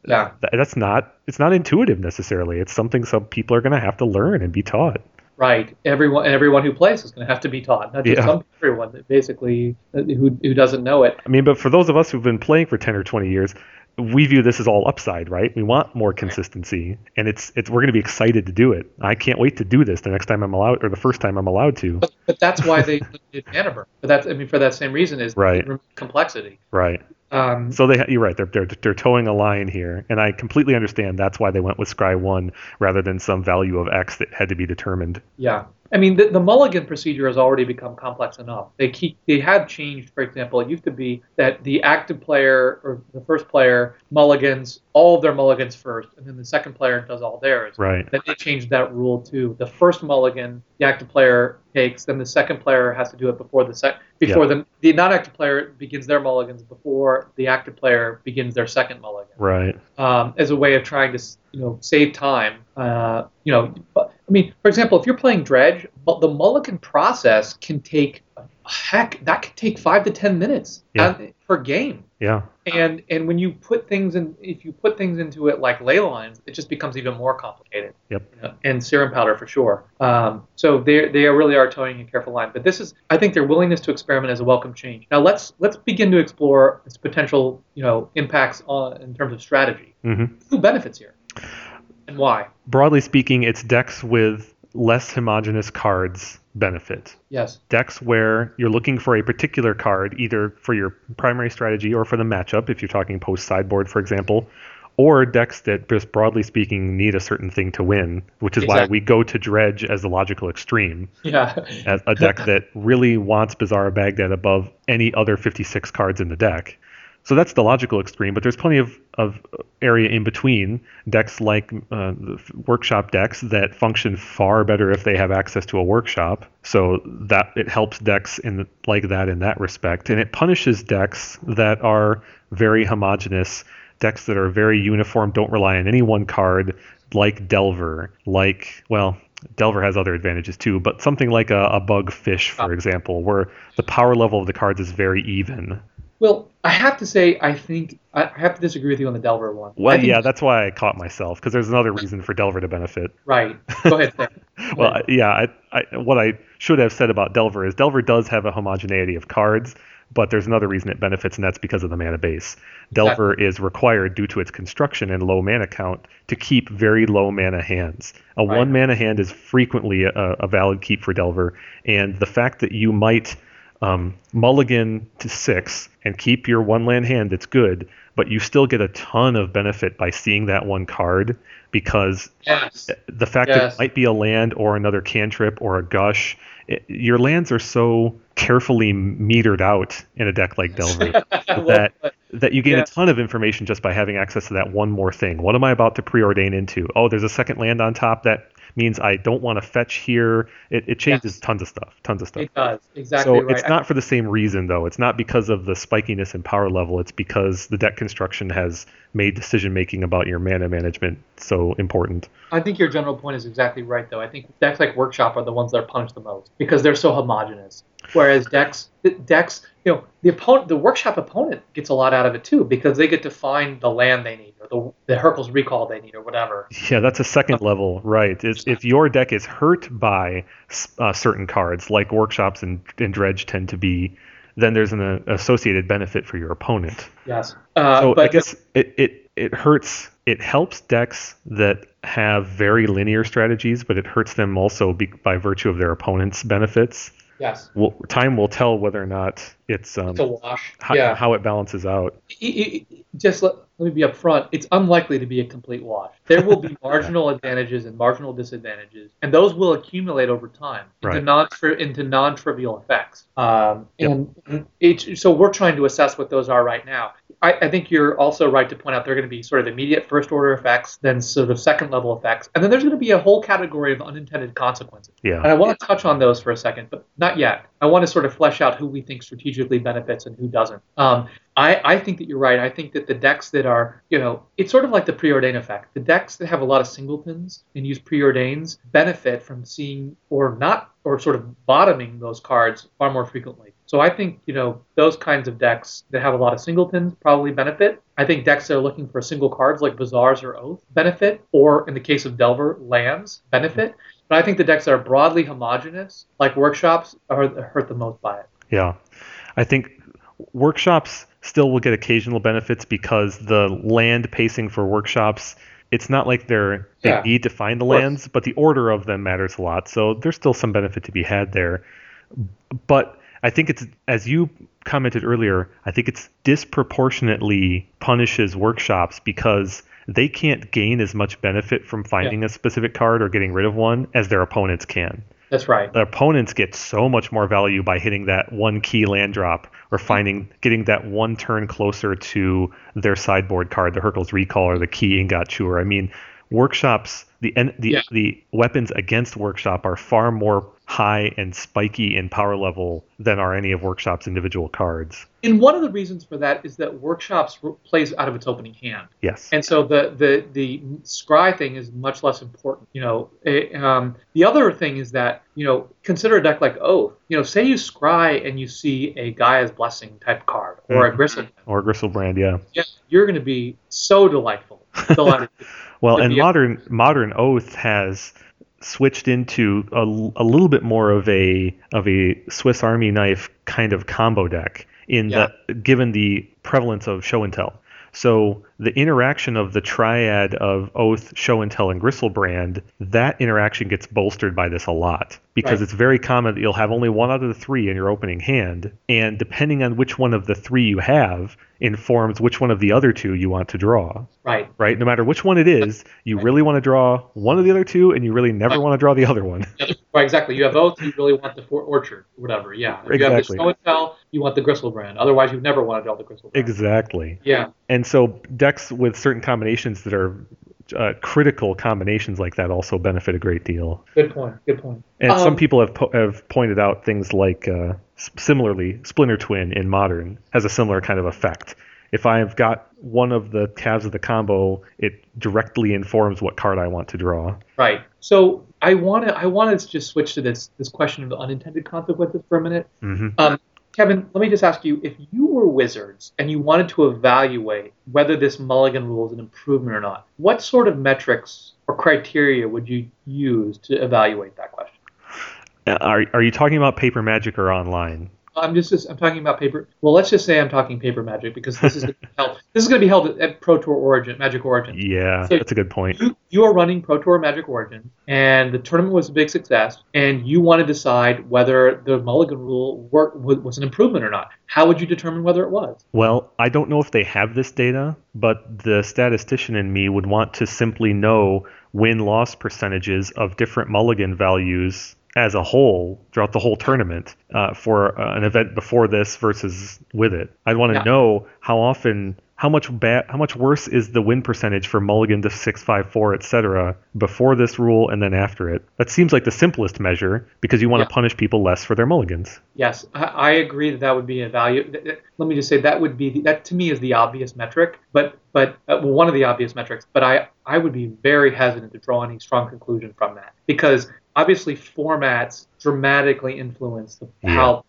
Yeah. That's not it's not intuitive necessarily. It's something some people are going to have to learn and be taught Right. Everyone, everyone who plays is going to have to be taught, not just Yeah. some everyone. That basically, uh, who who doesn't know it. I mean, but for those of us who've been playing for 10 or 20 years, we view this as all upside, right? We want more consistency, and it's it's we're going to be excited to do it. I can't wait to do this the next time I'm allowed, or the first time I'm allowed to. But, but that's why they did mana burn. But that's I mean, for that same reason is Right. complexity. Right. Um, So they, you're right. They're, they're they're toeing a line here, and I completely understand that's why they went with Scry one rather than some value of X that had to be determined. Yeah. I mean, the, the mulligan procedure has already become complex enough. They keep they have changed. For example, it used to be that the active player or the first player mulligans all of their mulligans first, and then the second player does all theirs. Right. Then they changed that rule too. The first mulligan the active player takes, then the second player has to do it before the sec before the the non-active player begins their mulligans before the active player begins their second mulligan Right. um, as a way of trying to you know save time. Uh, you know, but, I mean, for example, if you're playing Dredge, the Mulligan process can take heck that could take five to ten minutes Yeah. uh, per game. Yeah. And and when you put things in, if you put things into it like ley lines, it just becomes even more complicated. Yep. You know, and serum powder for sure. Um, so they they really are toeing a careful line. But this is, I think, their willingness to experiment is a welcome change. Now let's let's begin to explore its potential, you know, impacts on in terms of strategy. hmm Who benefits here, and why? Broadly speaking, it's decks with less homogeneous cards benefit. Yes. decks where you're looking for a particular card, either for your primary strategy or for the matchup, if you're talking post sideboard, for example, or decks that, just broadly speaking, need a certain thing to win, which is why we go to Dredge as the logical extreme, Yeah. as a deck that really wants Bazaar Baghdad above any other 56 cards in the deck. So that's the logical extreme, but there's plenty of, of area in between decks like uh, workshop decks that function far better if they have access to a workshop. So that it helps decks in the, like that in that respect, and it punishes decks that are very homogenous, decks that are very uniform, don't rely on any one card, like Delver, like well. Delver has other advantages too, but something like a, a bug fish, for Ah. example, where the power level of the cards is very even. Well, I have to say, I think I have to disagree with you on the Delver one. Well, yeah, that's why I caught myself because there's another reason for Delver to benefit. Right. Go ahead. Sam. Well, yeah, I, I, what I should have said about Delver is Delver does have a homogeneity of cards, but there's another reason it benefits, and that's because of the mana base. Delver is required due to its construction and low mana count to keep very low mana hands. A Right. one mana hand is frequently a, a valid keep for Delver, and the fact that you might um, mulligan to six and keep your one land hand that's good, but you still get a ton of benefit by seeing that one card because yes. the fact that it might be a land or another cantrip or a gush, it, your lands are so carefully metered out in a deck like Delver that that you gain Yeah. a ton of information just by having access to that one more thing. What am I about to preordain into? Oh, there's a second land on top that means I don't want to fetch here. It, it changes tons of stuff, tons of stuff. It does exactly so right. it's not for the same reason though. It's not because of the spikiness and power level. It's because the deck construction has made decision making about your mana management so important. I think your general point is exactly right, though. I think decks like Workshop are the ones that are punished the most because they're so homogenous. Whereas decks, decks, you know, the opponent, the Workshop opponent gets a lot out of it too because they get to find the land they need or the the Hurkyl's recall they need or whatever. Yeah, that's a second level, right? Is if your deck is hurt by uh, certain cards, like workshops and, and dredge tend to be, then there's an uh, associated benefit for your opponent. Yes. Uh, so but I guess it, it it hurts it helps decks that have very linear strategies, but it hurts them also be, by virtue of their opponent's benefits. Yes. Well, time will tell whether or not it's, um, It's a wash. how, yeah. how it balances out. I- I- I- just let, let me be upfront. It's unlikely to be a complete wash. There will be marginal advantages and marginal disadvantages, and those will accumulate over time into Right. non into non-trivial effects. Um, Yep. and it, so we're trying to assess what those are right now. I, I think you're also right to point out there are going to be sort of immediate first-order effects, then sort of second-level effects, and then there's going to be a whole category of unintended consequences. Yeah. And I want to touch on those for a second, but not yet. I want to sort of flesh out who we think strategically benefits and who doesn't. Um, I, I think that you're right. I think that the decks that are, you know, it's sort of like the preordain effect. The decks that have a lot of singletons and use preordains benefit from seeing or not, or sort of bottoming those cards far more frequently. So I think, you know, those kinds of decks that have a lot of singletons probably benefit. I think decks that are looking for single cards like Bazaars or Oath benefit, or in the case of Delver, lands benefit. Mm-hmm. But I think the decks that are broadly homogenous, like workshops, are hurt the most by it. Yeah. I think workshops still will get occasional benefits because the land pacing for workshops it's not like they're they Yeah. need to find the lands, but the order of them matters a lot. So there's still some benefit to be had there. But I think it's as you commented earlier, I think it's disproportionately punishes workshops because they can't gain as much benefit from finding a specific card or getting rid of one as their opponents can That's right. the opponents get so much more value by hitting that one key land drop or finding getting that one turn closer to their sideboard card, the Hurkyl's Recall or the key Ingot Chewer. I mean, workshops the the Yeah. the weapons against workshop are far more high and spiky in power level than are any of workshop's individual cards. And one of the reasons for that is that workshops plays out of its opening hand. Yes. And so the the the scry thing is much less important. You know, Eh, um, the other thing is that you know consider a deck like Oath. You know, say you scry and you see a Gaea's Blessing type card or a Mhm. Grisel. or Griselbrand, yeah. Yeah, you're going to be so delightful. Well, and be a- modern modern Oath has switched into a, a little bit more of a of a Swiss Army knife kind of combo deck in Yeah. that given the prevalence of show and tell. So the interaction of the triad of Oath, Show and Tell, and Griselbrand, that interaction gets bolstered by this a lot because Right. it's very common that you'll have only one out of the three in your opening hand, and depending on which one of the three you have, informs which one of the other two you want to draw right. right? No matter which one it is, you really want to draw one of the other two, and you really never Right. want to draw the other one. Right, exactly. You have Oath, you really want the Forbidden Orchard, or whatever. Yeah. If you have the Exactly. Tell, you want the Griselbrand. Otherwise, you never want to draw the Griselbrand. Exactly. Yeah. And so decks with certain combinations that are uh, critical combinations like that also benefit a great deal. Good point. Good point. And some Um, people have po- have pointed out things like uh, similarly, Splinter Twin in Modern has a similar kind of effect. If I've got one of the calves of the combo, it directly informs what card I want to draw. Right. So I want to I want to just switch to this this question of the unintended consequences for a minute. hmm Um, Kevin, let me just ask you: if you were Wizards and you wanted to evaluate whether this Mulligan rule is an improvement or not, what sort of metrics or criteria would you use to evaluate that? Uh, are are you talking about paper magic or online? I'm just, just I'm talking about paper. Well, let's just say I'm talking paper magic because this is gonna be held, this is going to be held at, Pro Tour Origin, Magic Origin. Yeah, So- that's a good point. You, you are running Pro Tour Magic Origin, and the tournament was a big success, and you want to decide whether the Mulligan rule work, was was an improvement or not. How would you determine whether it was? Well, I don't know if they have this data, but the statistician in me would want to simply know win loss percentages of different mulligan values as a whole throughout the whole tournament uh, for uh, an event before this versus with it. I'd want to Yeah. know how often, how much bad, how much worse is the win percentage for mulligan to six, five, four, etc. before this rule and then after it. That seems like the simplest measure because you want Yeah. to punish people less for their mulligans. Yes, I, I agree that that would be a value. Let me just say that would be the, that to me is the obvious metric, but but uh, well, one of the obvious metrics. But I I would be very hesitant to draw any strong conclusion from that because obviously formats dramatically influence the, Yeah. how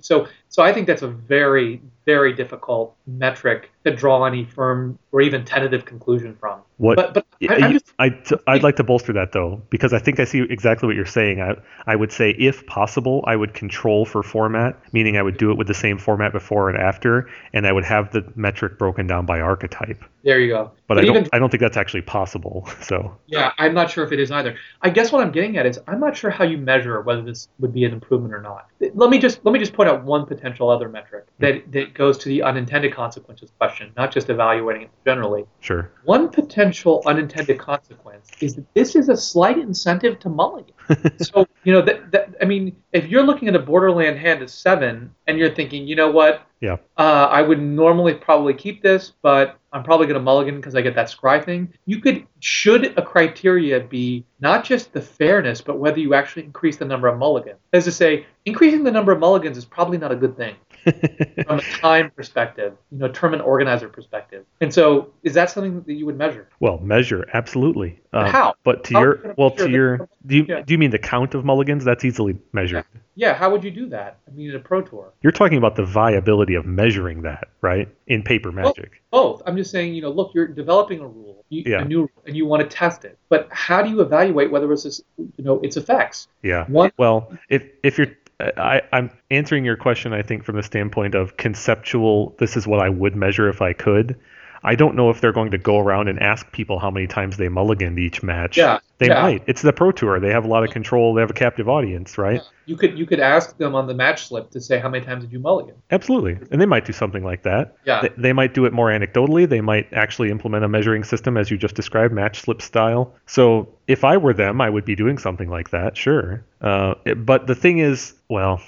so so I think that's a very very difficult metric to draw any firm or even tentative conclusion from. What But but I, I, just I, t- I'd like to bolster that though, because I think I see exactly what you're saying. I, I would say, if possible, I would control for format, meaning I would do it with the same format before and after, and I would have the metric broken down by archetype. there you go. But I even don't, I don't think that's actually possible. So Yeah, I'm not sure if it is either. I guess what I'm getting at is I'm not sure how you measure whether this would be an improvement or not. Let me just let me just point out one potential other metric that that goes to the unintended consequences question, not just evaluating it generally. sure. One potential unintended consequence is that this is a slight incentive to mulligan. so you know that, that I mean, if you're looking at a Borderland hand of seven and you're thinking, you know what, Yeah. uh, I would normally probably keep this, but I'm probably going to mulligan because I get that scry thing. You could, should a criteria be not just the fairness, but whether you actually increase the number of mulligans? As to say, increasing the number of mulligans is probably not a good thing from a time perspective, you know, tournament organizer perspective. And so, is that something that you would measure? well, measure absolutely. Um, How? But to How your well, to the- your do you Yeah. do you mean the count of mulligans? That's easily measured. Yeah, how would you do that? I mean, in a pro tour. You're talking about the viability of measuring that, right? In paper magic. Both. I'm just saying, you know, look, you're developing a rule, you, Yeah. a new rule, and you want to test it. But how do you evaluate whether it's, this- you know, its effects? Yeah. One, Well, if if you're I, I'm answering your question, I think, from the standpoint of conceptual. This is what I would measure if I could. I don't know if they're going to go around and ask people how many times they mulliganed each match. Yeah, They yeah. might. It's the pro tour. They have a lot of control. They have a captive audience, right? you could you could ask them on the match slip to say how many times did you mulligan? Absolutely. And they might do something like that. Yeah. They, they might do it more anecdotally. They might actually implement a measuring system, as you just described, match slip style. So if I were them, I would be doing something like that, sure. Uh, it- but the thing is, well,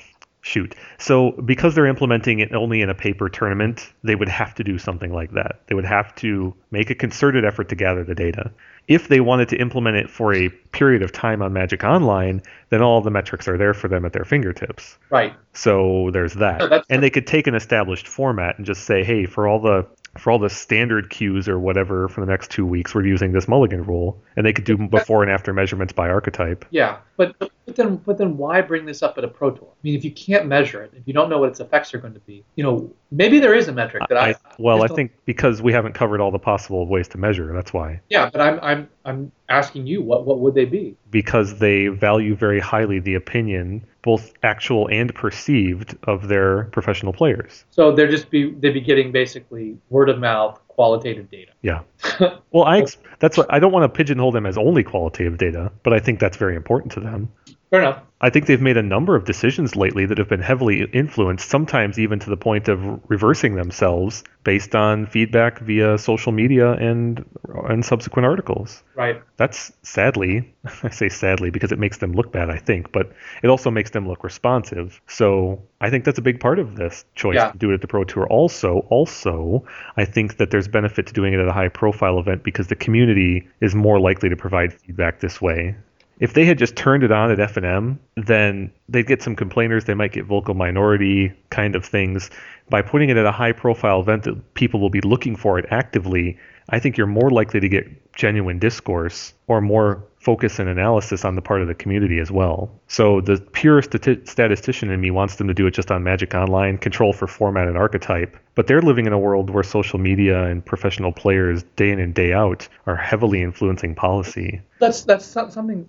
shoot. So because they're implementing it only in a paper tournament, they would have to do something like that. They would have to make a concerted effort to gather the data. If they wanted to implement it for a period of time on Magic Online, then all the metrics are there for them at their fingertips. Right. So there's that. No, and they could take an established format and just say, hey, for all the for all the standard queues or whatever for the next two weeks, we're using this mulligan rule, and they could do before and after measurements by archetype. Yeah. But but then but then why bring this up at a pro tour? I mean, if you can't measure it, if you don't know what its effects are going to be, you know, maybe there is a metric that I, I, well, just I think because we haven't covered all the possible ways to measure, that's why. yeah, but I'm I'm I'm asking you what what would they be? Because they value very highly the opinion, both actual and perceived, of their professional players. So they're just be they'd be getting basically word of mouth qualitative data. Yeah. Well, I ex- that's what I don't want to pigeonhole them as only qualitative data, but I think that's very important to them. Fair enough. I think they've made a number of decisions lately that have been heavily influenced, sometimes even to the point of reversing themselves based on feedback via social media and and subsequent articles. Right. That's sadly, I say sadly because it makes them look bad, I think, but it also makes them look responsive. So I think that's a big part of this choice Yeah. to do it at the Pro Tour. Also, also, I think that there's benefit to doing it at a high profile event because the community is more likely to provide feedback this way. If they had just turned it on at FNM, then they'd get some complainers. They might get vocal minority kind of things. By putting it at a high profile event that people will be looking for it actively, I think you're more likely to get genuine discourse or more focus and analysis on the part of the community as well. So the pure stati- statistician in me wants them to do it just on Magic Online, control for format and archetype. But they're living in a world where social media and professional players, day in and day out, are heavily influencing policy. That's that's something.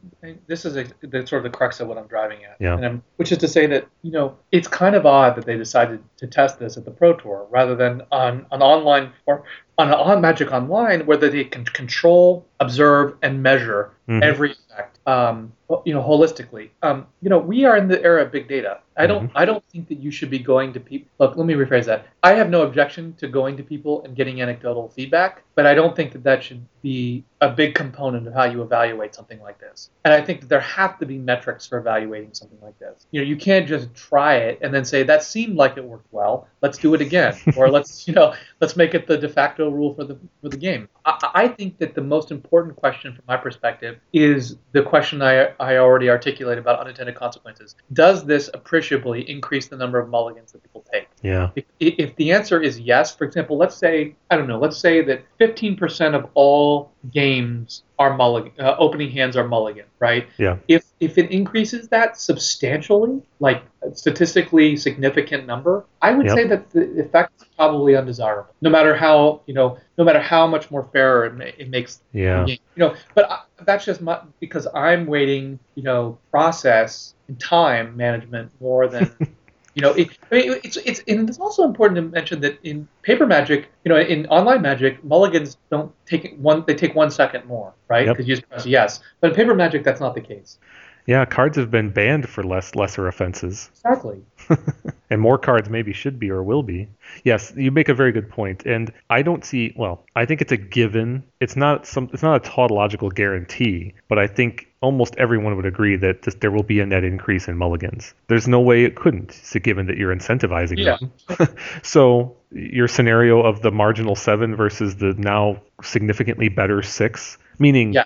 This is a, the sort of the crux of what I'm driving at. Yeah. Which is to say that you know it's kind of odd that they decided to test this at the Pro Tour rather than on an online or on on Magic Online where they can control, observe, and measure Mhm. every effect. Um, you know, holistically. Um, you know, we are in the era of big data. I don't. I don't think that you should be going to people. Look, let me rephrase that. I have no objection to going to people and getting anecdotal feedback, but I don't think that that should be a big component of how you evaluate something like this. And I think that there have to be metrics for evaluating something like this. You know, you can't just try it and then say that seemed like it worked well. Let's do it again, or let's you know let's make it the de facto rule for the for the game. I, I think that the most important question from my perspective is the question I I already articulated about unintended consequences. Does this appreciably increase the number of mulligans that people take? Yeah. If, if the answer is yes, for example, let's say I don't know, let's say that 15% of all games are mulligan, uh, opening hands are mulligan, right? Yeah. If if it increases that substantially, like a statistically significant number, I would Yep. say that the effect is probably undesirable. No matter how you know, no matter how much more fair it, ma- it makes Yeah. you know, but I, that's just my, because I'm waiting. you know, process and time management more than, you know, it, I mean, it's it's and it's also important to mention that in paper magic, you know, in online magic, mulligans don't take one; they take one second more, right? Yep. Because you just press yes. But in paper magic, that's not the case. Yeah, cards have been banned for less lesser offenses. Exactly. and more cards maybe should be or will be. Yes, you make a very good point, and I don't see. Well, I think it's a given. It's not some. It's not a tautological guarantee, but I think almost everyone would agree that this, there will be a net increase in mulligans. There's no way it couldn't. Given that you're incentivizing Yeah. them. so your scenario of the marginal seven versus the now significantly better six, meaning Yeah.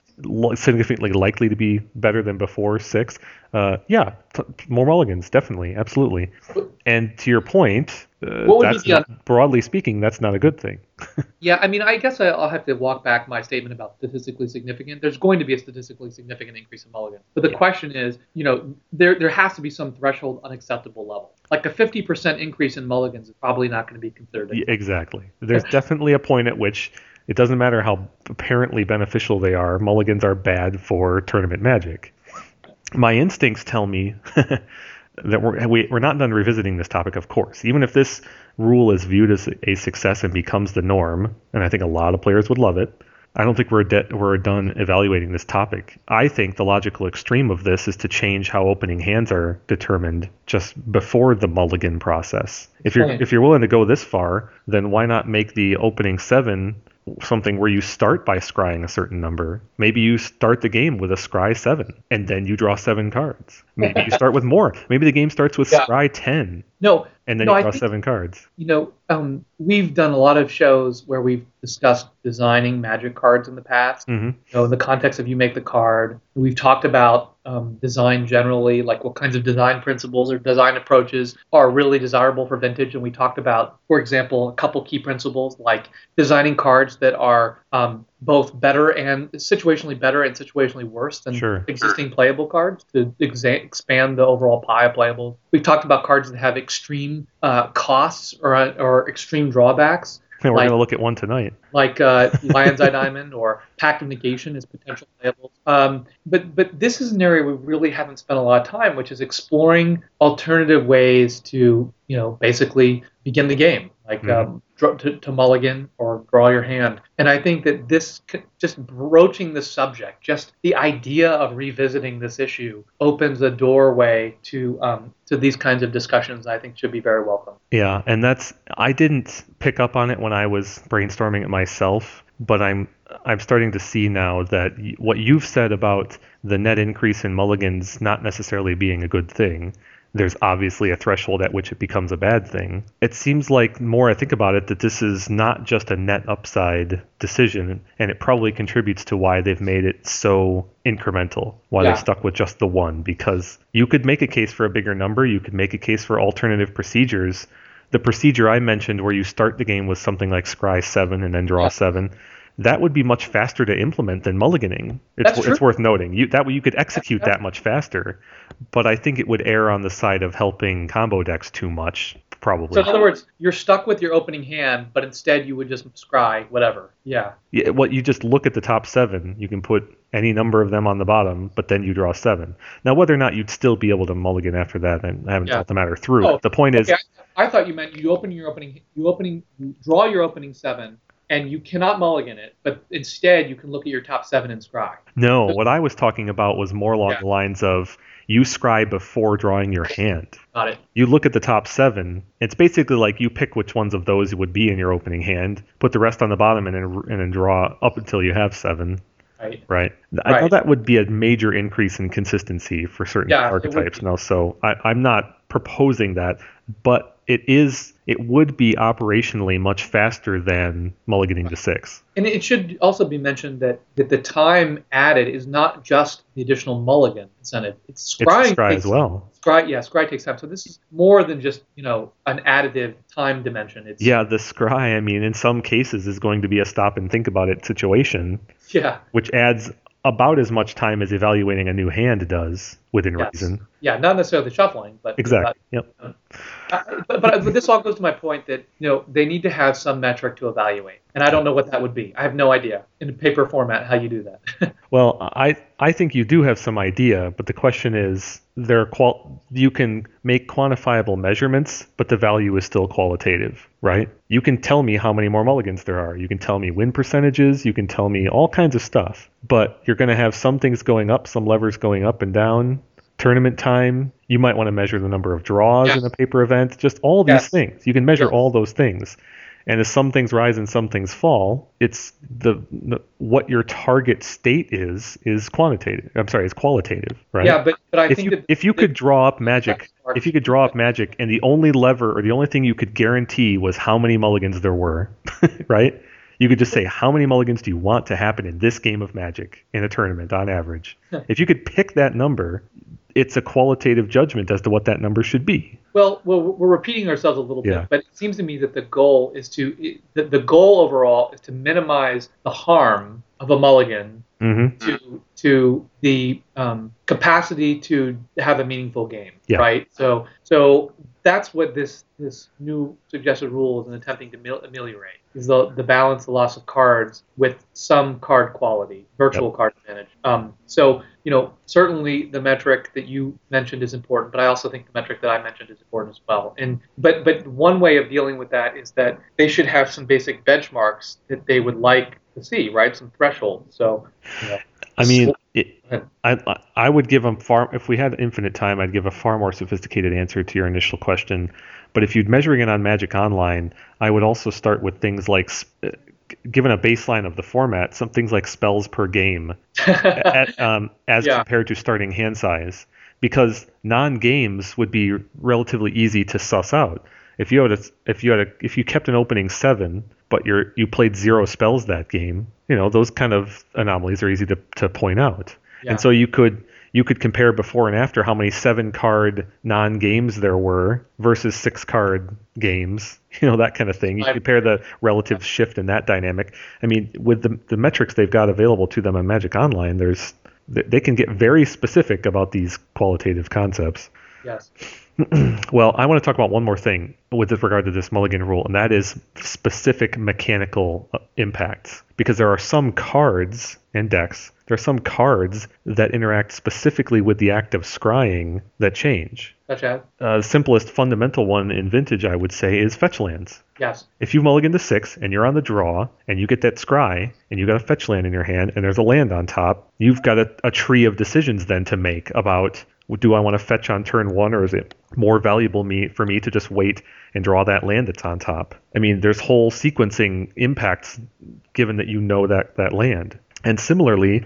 significantly likely to be better than before six. Uh, yeah, t- more mulligans, definitely, absolutely. And to your point, uh, What would be the not- broadly speaking, that's not a good thing. Yeah, I mean, I guess I- I'll have to walk back my statement about statistically significant. There's going to be a statistically significant increase in mulligan, but the Yeah. question is, you know, there there has to be some threshold unacceptable level. Like a 50% increase in mulligans is probably not going to be considered. Y- Exactly. There's definitely a point at which it doesn't matter how apparently beneficial they are, mulligans are bad for tournament magic. My instincts tell me that we're, we, we're not done revisiting this topic, of course. Even if this rule is viewed as a success and becomes the norm, and I think a lot of players would love it, I don't think we're de- we're done evaluating this topic. I think the logical extreme of this is to change how opening hands are determined just before the mulligan process. If you're Right. if you're willing to go this far, then why not make the opening seven something where you start by scrying a certain number? Maybe you start the game with a scry seven, and then you draw seven cards. Maybe you start with more. Maybe the game starts with Yeah. scry ten, No, and then No, you draw think- seven cards. you know, um, we've done a lot of shows where we've discussed designing magic cards in the past. hmm You know, in the context of you make the card, we've talked about um, design generally, like what kinds of design principles or design approaches are really desirable for vintage. And we talked about, for example, a couple key principles like designing cards that are um, both better and situationally better and situationally worse than Sure. existing playable cards to exa- expand the overall pie of playables. We've talked about cards that have extreme uh, costs or, or extreme drawbacks And we're Like- gonna look at one tonight. like uh, Lion's Eye Diamond or Pact of Negation as potential playable. Um, but but this is an area we really haven't spent a lot of time, which is exploring alternative ways to you know basically begin the game, like um, draw, to, to mulligan or draw your hand. And I think that this just broaching the subject, just the idea of revisiting this issue, opens a doorway to um, to these kinds of discussions. I think should be very welcome. Yeah, and that's I didn't pick up on it when I was brainstorming it myself, but I'm I'm starting to see now that what you've said about the net increase in mulligans not necessarily being a good thing. There's obviously a threshold at which it becomes a bad thing. It seems like more I think about it that this is not just a net upside decision, and it probably contributes to why they've made it so incremental, why Yeah. they've stuck with just the one. Because you could make a case for a bigger number, you could make a case for alternative procedures the procedure I mentioned where you start the game with something like scry 7 and then draw Yeah. 7 that would be much faster to implement than mulliganing. It's, it's worth noting. You, that way you could execute that much faster, but I think it would err on the side of helping combo decks too much, probably. So in other words, you're stuck with your opening hand, but instead you would just scry whatever. Yeah. Yeah, what you just look at the top seven, you can put any number of them on the bottom, but then you draw seven. Now, whether or not you'd still be able to mulligan after that, I haven't Yeah. thought the matter through. Oh, the point is, Okay, I, I thought you meant you open your opening, you opening, you draw your opening seven, and you cannot mulligan it, but instead you can look at your top seven and scry. no, what I was talking about was more along Yeah. the lines of you scry before drawing your hand. Got it. you look at the top seven. It's basically like you pick which ones of those would be in your opening hand, put the rest on the bottom, and then and then draw up until you have seven. Right. Right. I Right. thought that would be a major increase in consistency for certain Yeah, archetypes. Now, so I, I'm not proposing that, but it is it would be operationally much faster than mulliganing to six. And it should also be mentioned that, that the time added is not just the additional mulligan incentive. It's scrying It's scry takes- as well. Scry, yeah, scry takes time. So this is more than just you know an additive time dimension. It's Yeah, the scry, I mean, in some cases is going to be a stop and think about it situation, yeah, which adds about as much time as evaluating a new hand does within Yes. reason. yeah, not necessarily shuffling, but Exactly. Yep. Uh, but, but, this all goes to my point that you know they need to have some metric to evaluate, and I don't know what that would be. I have no idea in paper format how you do that. Well, I I think you do have some idea, but the question is there qual you can make quantifiable measurements, but the value is still qualitative, right? You can tell me how many more mulligans there are. You can tell me win percentages, you can tell me all kinds of stuff, but you're going to have some things going up, some levers going up and down. Tournament time, you might want to measure the number of draws Yes. in a paper event, just all these Yes. things. You can measure Yes. all those things. And as some things rise and some things fall, it's the, the what your target state is is quantitative. I'm sorry, is qualitative, right? Yeah, but but I if think you if you could draw up magic, if you could draw up magic, and the only lever or the only thing you could guarantee was how many mulligans there were, right? You could just say how many mulligans do you want to happen in this game of magic in a tournament on average. if you could pick that number, it's a qualitative judgment as to what that number should be. Well, well, we're repeating ourselves a little Yeah. bit, but it seems to me that the goal is to the, the goal overall is to minimize the harm of a mulligan hmm to to the um, capacity to have a meaningful game, Yeah. right? So so that's what this this new suggested rule is attempting to ameliorate is the the balance, the loss of cards with some card quality, virtual card advantage. Um, so you know certainly the metric that you mentioned is important, but I also think the metric that I mentioned is important as well. And but but one way of dealing with that is that they should have some basic benchmarks that they would like to see, right? Some thresholds. So you know, I mean, it. I I would give them far. If we had infinite time, I'd give a far more sophisticated answer to your initial question. But if you're measuring it on Magic Online, I would also start with things like, given a baseline of the format, some things like spells per game, at, um, as Yeah. compared to starting hand size, because non-games would be relatively easy to suss out. If you had a, if you had a, if you kept an opening seven, but you're you played zero spells that game, you know those kind of anomalies are easy to, to point out. Yeah. And so you could you could compare before and after how many seven card non games there were versus six card games, you know, that kind of thing. You I- compare the relative shift in that dynamic. I mean, with the, the metrics they've got available to them on Magic Online, there's they can get very specific about these qualitative concepts. yes. Well, I want to talk about one more thing with regard to this Mulligan rule, and that is specific mechanical uh, impacts. Because there are some cards and decks, there are some cards that interact specifically with the act of scrying that change. Such as Uh, the simplest fundamental one in Vintage, I would say, is fetch lands. yes. If you mulligan to six and you're on the draw and you get that scry and you got a fetch land in your hand and there's a land on top, you've got a, a tree of decisions then to make about do I want to fetch on turn one or is it more valuable me for me to just wait and draw that land that's on top? I mean, there's whole sequencing impacts given that you know that that land. And similarly,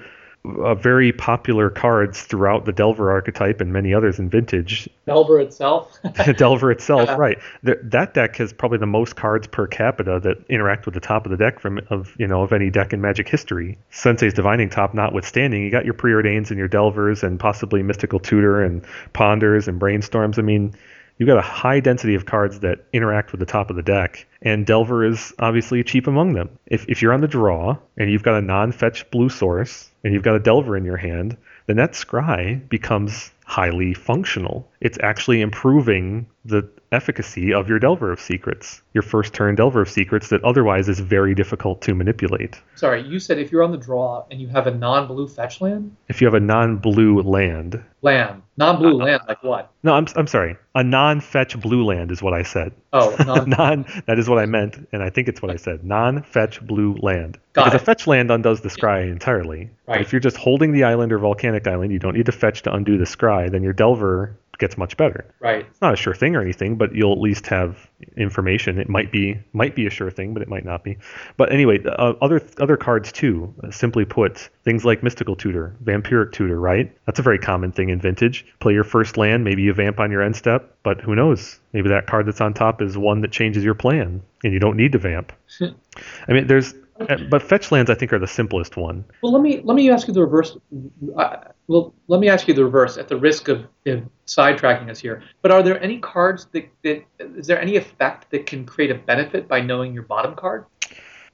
uh, very popular cards throughout the Delver archetype and many others in Vintage Delver itself. Delver itself, Yeah. right? Th that deck has probably the most cards per capita that interact with the top of the deck from of you know of any deck in Magic history. Sensei's Divining Top notwithstanding, you got your Preordains and your Delvers and possibly Mystical Tutor and Ponders and Brainstorms. I mean, you've got a high density of cards that interact with the top of the deck, and Delver is obviously cheap among them. If if you're on the draw and you've got a non-fetch blue source and you've got a Delver in your hand, then that scry becomes highly functional. It's actually improving the efficacy of your Delver of Secrets, your first turn Delver of Secrets that otherwise is very difficult to manipulate. Sorry, you said if you're on the draw and you have a non-blue fetch land, If you have a non-blue land, land, non-blue uh, uh, land, like what? no, I'm I'm sorry, a non-fetch blue land is what I said. Oh, non. non that is what I meant, and I think it's what I said. Non-fetch blue land. Got because it. a fetch land undoes the scry entirely. But Right. If you're just holding the island or volcanic island, you don't need to fetch to undo the scry. Then your delver gets much better. Right. It's not a sure thing or anything, but you'll at least have information. It might be might be a sure thing, but it might not be. But anyway, uh, other other cards too. Uh, simply put, things like Mystical Tutor, Vampiric Tutor, right? That's a very common thing in Vintage. Play your first land, maybe you vamp on your end step, but who knows? Maybe that card that's on top is one that changes your plan, and you don't need to vamp. I mean, there's but fetch lands I think are the simplest one. Well, let me let me ask you the reverse. Uh, well, let me ask you the reverse at the risk of, of sidetracking us here. But are there any cards that, that is there any effect that can create a benefit by knowing your bottom card?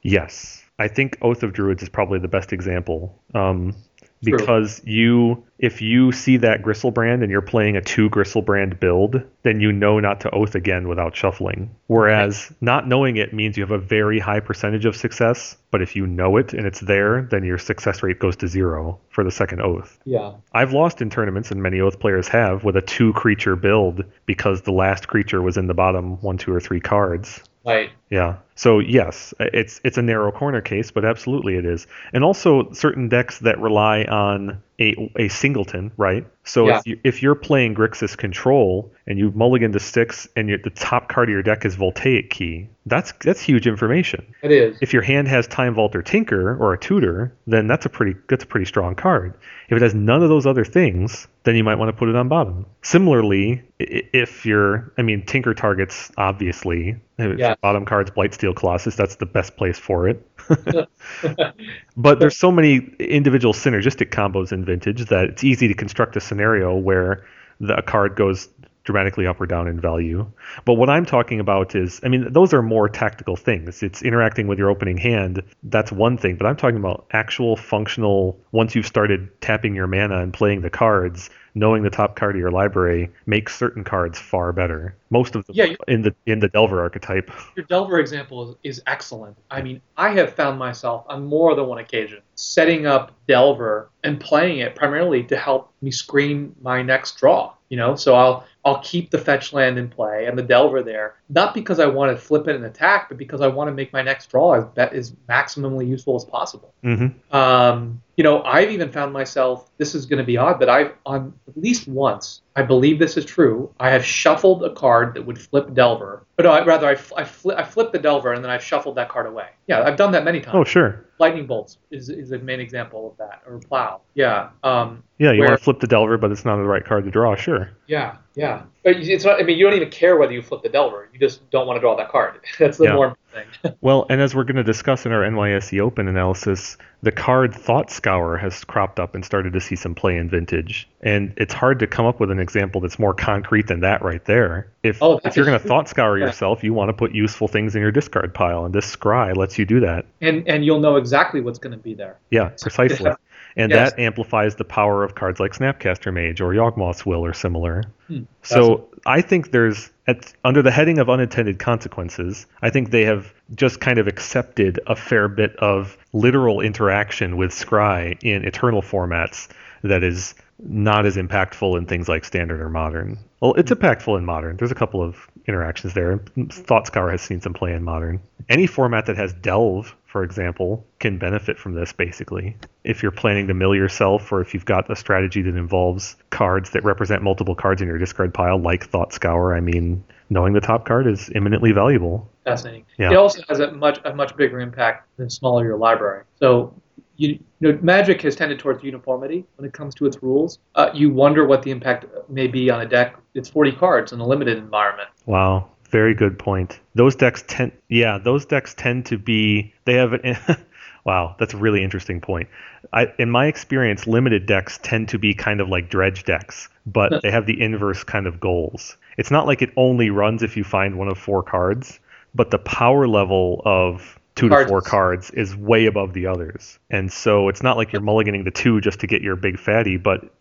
Yes, I think Oath of Druids is probably the best example. Um, True. because you if you see that Griselbrand and you're playing a two Griselbrand build, then you know not to oath again without shuffling. Whereas not knowing it means you have a very high percentage of success, but if you know it and it's there, then your success rate goes to zero for the second oath. Yeah. I've lost in tournaments, and many oath players have, with a two creature build because the last creature was in the bottom one, two, or three cards. Right. Yeah. So yes, it's it's a narrow corner case, but absolutely it is. And also certain decks that rely on a, a singleton, right? So Yeah. if, you, if you're playing Grixis Control and you mulligan to six and the top card of your deck is Voltaic Key, that's that's huge information. It is. If your hand has Time Vault or Tinker or a Tutor, then that's a pretty that's a pretty strong card. If it has none of those other things, then you might want to put it on bottom. Similarly, if you're, I mean, Tinker targets obviously. If Yeah. Bottom cards, Blightsteel Colossus, that's the best place for it. but there's so many individual synergistic combos in Vintage that it's easy to construct a scenario where the, a card goes dramatically up or down in value. But what I'm talking about is, I mean, those are more tactical things. It's interacting with your opening hand. That's one thing. But I'm talking about actual functional, once you've started tapping your mana and playing the cards, knowing the top card of your library makes certain cards far better. Most of them Yeah, in the in the Delver archetype. Your Delver example is, is excellent. I mean, I have found myself on more than one occasion setting up Delver and playing it primarily to help me screen my next draw. You know, so I'll I'll keep the fetch land in play and the Delver there, not because I want to flip it and attack, but because I want to make my next draw as as maximally useful as possible. hmm Um, you know, I've even found myself. This is going to be odd, but I've on at least once. I believe this is true. I have shuffled a card that would flip Delver, but no, I, rather I, fl- I, fli I flipped the Delver and then I've shuffled that card away. Yeah, I've done that many times. Oh, sure. Lightning bolts is, is a main example of that, or plow. Yeah. Um, Yeah, you Where- want to flip the Delver, but it's not the right card to draw. Sure. yeah. Yeah. But it's not. I mean, you don't even care whether you flip the Delver. You just don't want to draw that card. That's the Yeah. more thing. Well, and as we're going to discuss in our NYSE Open analysis, the card Thought Scour has cropped up and started to see some play in Vintage. And it's hard to come up with an example that's more concrete than that right there. If, Oh, if you're going to Thought Scour yeah. yourself, you want to put useful things in your discard pile, and this Scry lets you do that. and and you'll know exactly what's going to be there. Yeah, precisely. And Yes. that amplifies the power of cards like Snapcaster Mage or Yawgmoth's Will or similar. Hmm. So I think there's, at, under the heading of unintended consequences, I think they have just kind of accepted a fair bit of literal interaction with Scry in eternal formats that is not as impactful in things like standard or modern. Well, it's impactful in modern. There's a couple of interactions there. Thought Scour has seen some play in modern. Any format that has Delve, for example, can benefit from this basically. If you're planning to mill yourself, or if you've got a strategy that involves cards that represent multiple cards in your discard pile, like Thought Scour, I mean, knowing the top card is eminently valuable. fascinating. Yeah. It also has a much a much bigger impact than smaller your library. So you, you know, Magic has tended towards uniformity when it comes to its rules. Uh, you wonder what the impact may be on a deck. It's 40 cards in a limited environment. Wow, very good point. Those decks tend, yeah, those decks tend to be. They have an. wow, that's a really interesting point. I, in my experience, limited decks tend to be kind of like dredge decks, but they have the inverse kind of goals. It's not like it only runs if you find one of four cards, but the power level of two to four cards is way above the others, and so it's not like you're mulliganing the two just to get your big fatty, but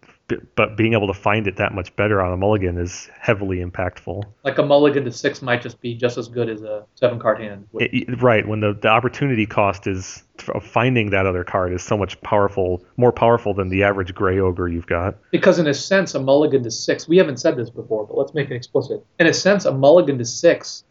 but being able to find it that much better on a mulligan is heavily impactful. Like a mulligan to six might just be just as good as a seven card hand. It- right when the, the opportunity cost is of finding that other card is so much powerful, more powerful than the average gray ogre you've got. Because in a sense, a mulligan to six, we haven't said this before, but let's make it explicit. In a sense, a mulligan to six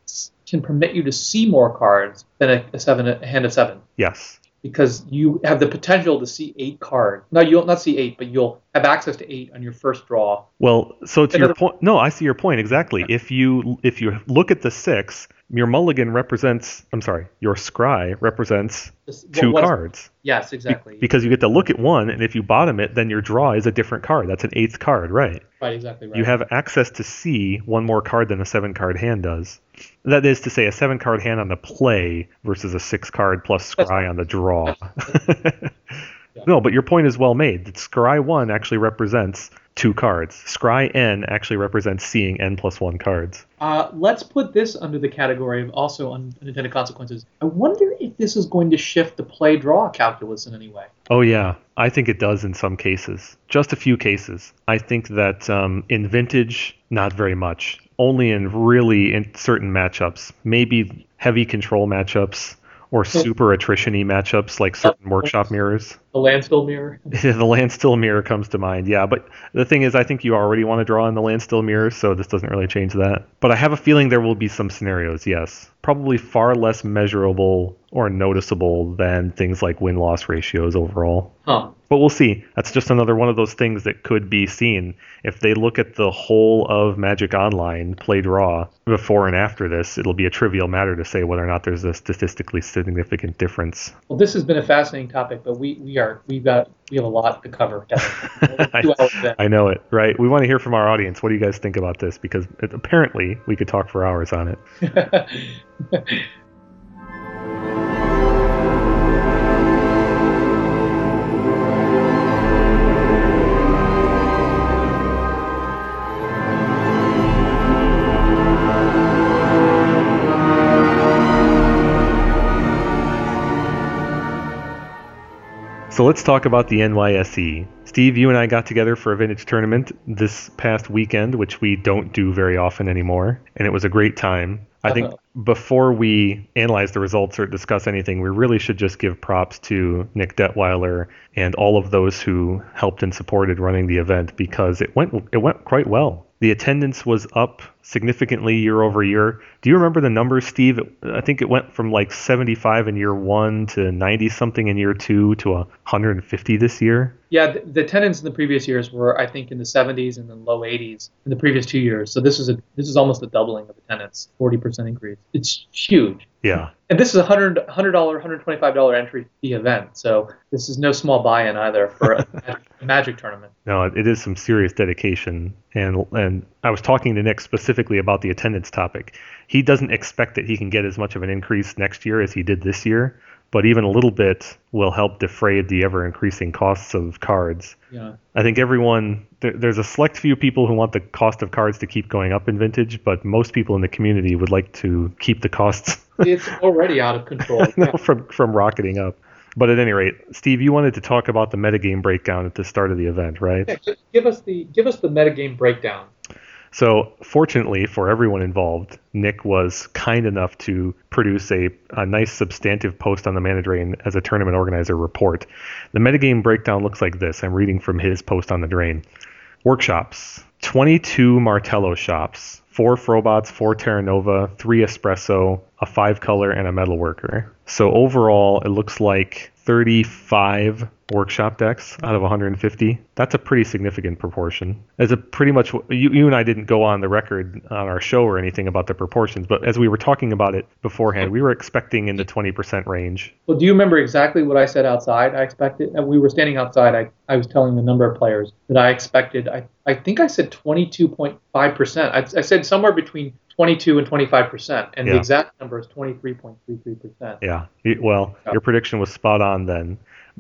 can permit you to see more cards than a, a seven a hand of seven. Yes, because you have the potential to see eight cards. No, you'll not see eight, but you'll have access to eight on your first draw. Well, so to your point, no, I see your point exactly. If you if you look at the six, your mulligan represents. I'm sorry, your scry represents This- two cards Yes, exactly. because you get to look at one, and if you bottom it, then your draw is a different card. That's an eighth card, right? right, exactly right. You have access to see one more card than a seven card hand does. That is to say, a seven card hand on the play versus a six card plus scry on the draw. no, but your point is well made. That scry one actually represents two cards. Scry n actually represents seeing n plus one cards. Uh, let's put this under the category of also unintended consequences. I wonder if this is going to shift the play draw calculus in any way. Oh yeah, I think it does in some cases. Just a few cases. I think that um, in vintage, not very much. Only in really in certain matchups, maybe heavy control matchups or super attrition-y matchups like certain workshop mirrors. The landstill mirror. the landstill mirror comes to mind, yeah. But the thing is, I think you already want to draw in the landstill mirror, so this doesn't really change that. But I have a feeling there will be some scenarios, yes. Probably far less measurable or noticeable than things like win loss ratios overall. Huh. But we'll see. That's just another one of those things that could be seen. If they look at the whole of Magic Online play draw before and after this, it'll be a trivial matter to say whether or not there's a statistically significant difference. Well, this has been a fascinating topic, but we, we we've got we have a lot to cover. Kevin. Two hours in. I know it, right? We want to hear from our audience. What do you guys think about this? Because apparently we could talk for hours on it. So let's talk about the NYSE. Steve, you and I got together for a vintage tournament this past weekend, which we don't do very often anymore, and it was a great time. I think uh-huh. before we analyze the results or discuss anything, we really should just give props to Nick Detwiler and all of those who helped and supported running the event because it went it went quite well. The attendance was up significantly year over year. Do you remember the numbers, Steve? I think it went from like 75 in year one to 90 something in year two to 150 this year. Yeah, the, the attendance in the previous years were, I think, in the 70s and then low 80s in the previous two years. So this is a this is almost a doubling of attendance, 40% increase. It's huge. Yeah. And this is a hundred hundred dollar, hundred twenty five dollar entry fee event. So this is no small buy-in either for a, a magic tournament. No, it is some serious dedication, and and I was talking to Nick specifically about the attendance topic. He doesn't expect that he can get as much of an increase next year as he did this year, but even a little bit will help defray the ever increasing costs of cards. Yeah. I think everyone there, there's a select few people who want the cost of cards to keep going up in vintage, but most people in the community would like to keep the costs It's already out of control. no, from from rocketing up. But at any rate, Steve, you wanted to talk about the metagame breakdown at the start of the event, right? Yeah, give us the give us the metagame breakdown. So, fortunately for everyone involved, Nick was kind enough to produce a, a nice substantive post on the Mana as a tournament organizer report. The metagame breakdown looks like this. I'm reading from his post on the Drain. Workshops 22 Martello shops, 4 Frobots, 4 Terra Nova, 3 Espresso, a 5 color, and a Metalworker. So, overall, it looks like 35 workshop decks out of 150. That's a pretty significant proportion. As a pretty much you, you and I didn't go on the record on our show or anything about the proportions, but as we were talking about it beforehand, we were expecting in the 20% range. Well, do you remember exactly what I said outside? I expected. And we were standing outside. I, I was telling the number of players that I expected. I, I think I said 22.5 percent. I, I said somewhere between 22 and 25 percent, and Yeah. the exact number is 23.33 percent. Yeah. Well, your prediction was spot on then.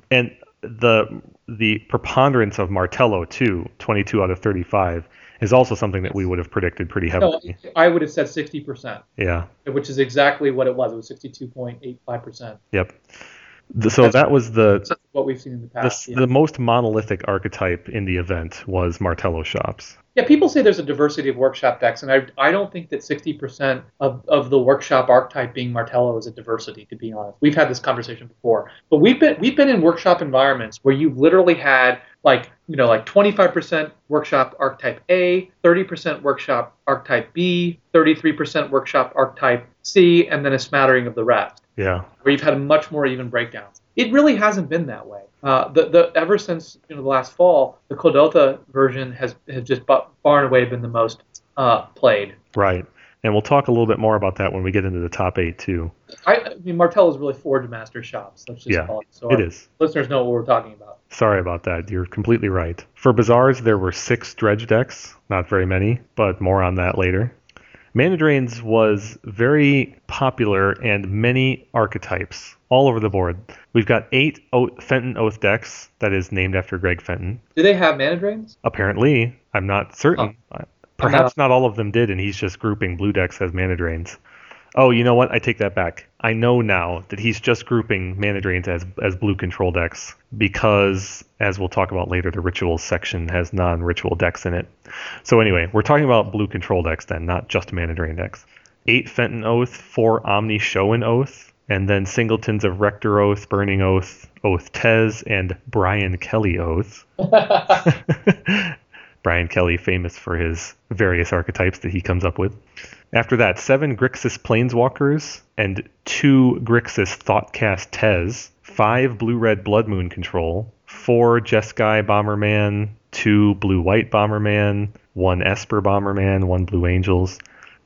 And the the preponderance of Martello too, 22 out of 35, is also something that we would have predicted pretty No, heavily. I would have said 60 percent, Yeah. which is exactly what it was. It was 62.85 percent. Yep. The, so That's- that was the what we've seen in the the, past. yeah. the most monolithic archetype in the event was Martello shops. Yeah, people say there's a diversity of workshop decks, and I, I don't think that 60% of, of the workshop archetype being Martello is a diversity, to be honest. We've had this conversation before. But we've been we've been in workshop environments where you've literally had like, you know, like 25% workshop archetype A, 30% workshop archetype B, 33% workshop archetype C, and then a smattering of the rest Yeah. where you've had much more even breakdowns. it really hasn't been that way. Uh, the, the ever since you know the last fall, the Kuldotha version has has just far and away been the most uh, played. Right, and we'll talk a little bit more about that when we get into the top eight too. I, I mean, Martello is really Forge Master shops. Let's just Yeah, call it. So It is. Listeners know what we're talking about. Sorry about that. You're completely right. For Bazaars, there were six dredge decks. Not very many, but more on that later. Mana Drains was very popular and many archetypes all over the board. We've got eight o- Fenton Oath decks, that is named after Greg Fenton. Do they have mana drains? Apparently, I'm not certain. Perhaps not all of them did, and he's just grouping blue decks as mana drains. Oh, you know what? I take that back. I know now that he's just grouping mana drains as as blue control decks because, as we'll talk about later, the rituals section has non-ritual decks in it. So anyway, we're talking about blue control decks then, not just mana drain decks. Eight Fenton Oath, four Omni Showen Oath, and then singletons of Rector Oath, Burning Oath, Oath Tez, and Brian Kelly Oath. Brian Kelly, famous for his various archetypes that he comes up with. After that, seven Grixis Planeswalkers and two Grixis Thoughtcast Tez, five Blue Red Blood Moon control, four Jeskai Bomberman, two Blue White Bomberman, one Esper Bomberman, one Blue Angels,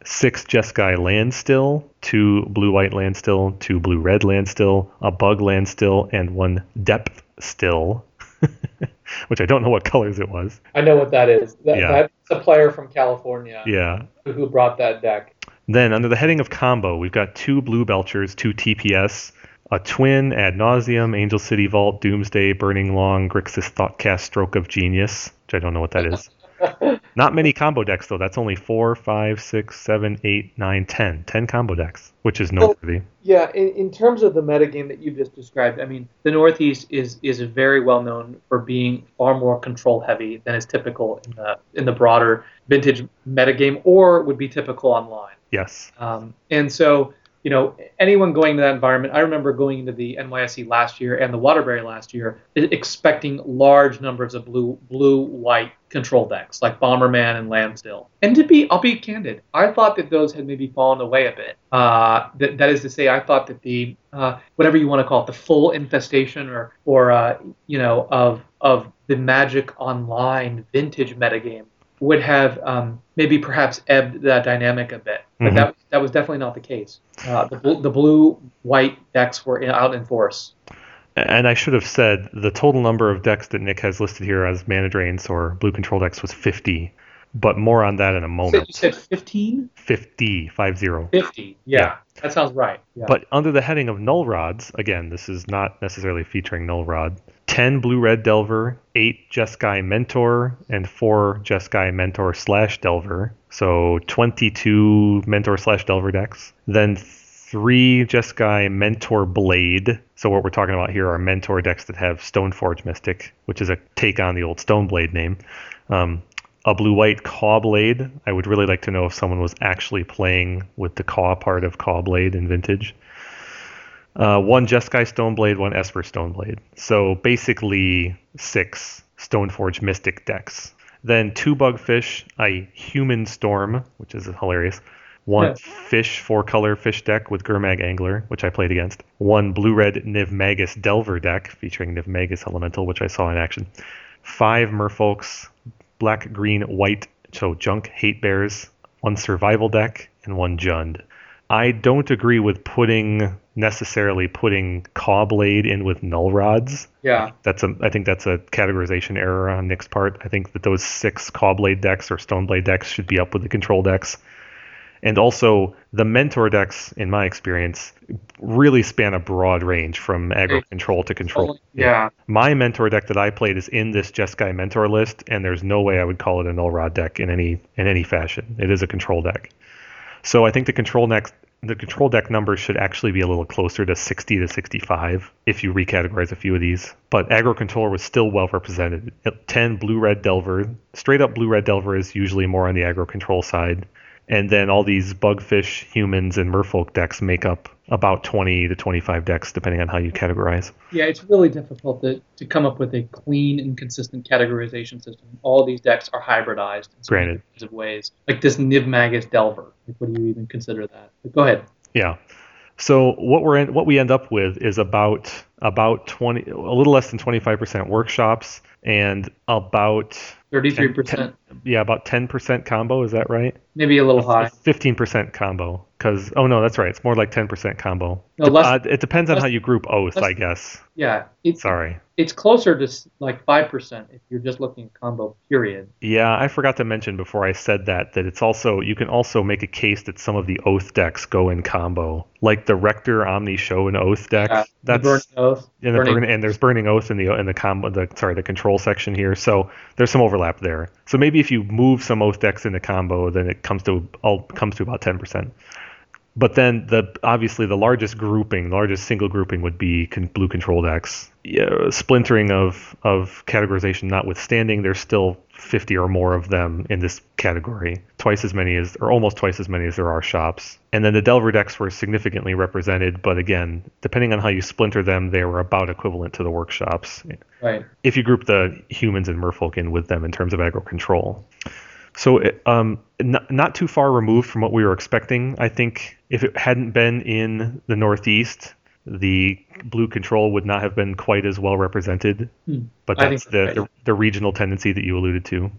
six Jeskai Landstill, two Blue White Landstill, two Blue Red Landstill, a Bug Landstill, and one Depth Still, which I don't know what colors it was. I know what that is. That, Yeah. That's a player from California Yeah, who brought that deck. Then, under the heading of combo, we've got two Blue Belchers, two TPS, a twin Ad Nauseam, Angel City Vault, Doomsday, Burning Long, Grixis Thoughtcast, Stroke of Genius, which I don't know what that is. Not many combo decks, though. That's only four, five, six, seven, eight, nine, ten. Ten combo decks, which is noteworthy. Yeah, in, in terms of the metagame that you've just described, I mean, the Northeast is is very well known for being far more control heavy than is typical in the in the broader vintage metagame or would be typical online. Yes. Um, and so, you know, anyone going to that environment, I remember going into the NYSE last year and the Waterbury last year, expecting large numbers of blue, blue, white control decks like Bomberman and Landstill. And to be, I'll be candid, I thought that those had maybe fallen away a bit. Uh, that, that is to say, I thought that the uh, whatever you want to call it, the full infestation or or uh, you know of of the Magic Online vintage metagame would have um, maybe perhaps ebbed that dynamic a bit. But Mhm. that that was definitely not the case. Uh, the bl- the blue white decks were in, out in force. And I should have said the total number of decks that Nick has listed here as mana drains or blue control decks was 50, but more on that in a moment. you said 15? 50, 50. 50. Yeah, Yeah. that sounds right. Yeah. But under the heading of null rods, again, this is not necessarily featuring null rod. 10 blue red delver, 8 Jeskai mentor, and 4 Jeskai mentor slash delver. So 22 mentor slash delver decks. Then 3 Jeskai mentor blade. So what we're talking about here are mentor decks that have Stoneforge Mystic, which is a take on the old Stoneblade name. Um, a blue white Caw Blade. I would really like to know if someone was actually playing with the Caw part of Caw Blade in Vintage. Uh, one Jeskai Stoneblade, one Esper Stoneblade. So basically six Stoneforge Mystic decks. Then two Bugfish, a Human Storm, which is hilarious. One Yeah. fish four color fish deck with Gurmag Angler, which I played against. One blue red Niv Magus Delver deck featuring Niv Magus Elemental, which I saw in action. Five Merfolks, black, green, white, so junk hate bears. One survival deck and one Jund. I don't agree with putting necessarily putting Caw Blade in with null rods. yeah. That's a I think that's a categorization error on Nick's part. I think that those six Caw Blade decks or Stone Blade decks should be up with the control decks. And also the mentor decks, in my experience, really span a broad range from aggro control to control. Yeah. My mentor deck that I played is in this Jeskai mentor list, and there's no way I would call it a null rod deck in any in any fashion. It is a control deck. So I think the control deck the control deck numbers should actually be a little closer to 60 to 65 if you recategorize a few of these. But aggro controller was still well represented. At 10 blue red delver, straight up blue red delver is usually more on the aggro control side. And then all these bugfish, humans, and merfolk decks make up about 20 to 25 decks, depending on how you categorize. Yeah, it's really difficult to, to come up with a clean and consistent categorization system. All these decks are hybridized in Granted. kinds of ways. Like this Niv Magus Delver. Like, what do you even consider that? But go ahead. Yeah. So what we're in, what we end up with is about about 20, a little less than 25% workshops, and about 33%. yeah, about 10% combo. Is that right? Maybe a little high. 15% combo. Because oh no, that's right. It's more like 10% combo. No, less- uh, it depends on less- how you group oath, less- I guess. Yeah, it's Sorry. it's closer to like five percent if you're just looking at combo period. Yeah, I forgot to mention before I said that that it's also you can also make a case that some of the oath decks go in combo, like the Rector Omni Show and Oath deck. Uh, the Burning Oath. and, the Burning- burn, and there's burning oath in the in the combo the sorry the control section here. So there's some overlap there. So maybe if you move some oath decks into combo then it comes to all comes to about 10% but then the obviously the largest grouping the largest single grouping would be con- blue control decks yeah, splintering of of categorization notwithstanding there's still 50 or more of them in this category twice as many as or almost twice as many as there are shops and then the delver decks were significantly represented but again depending on how you splinter them they were about equivalent to the workshops Right. if you group the humans and merfolk in with them in terms of aggro control. So, um, not, not too far removed from what we were expecting. I think if it hadn't been in the Northeast, the blue control would not have been quite as well represented. Hmm. But that's the, that's the, the regional tendency that you alluded to.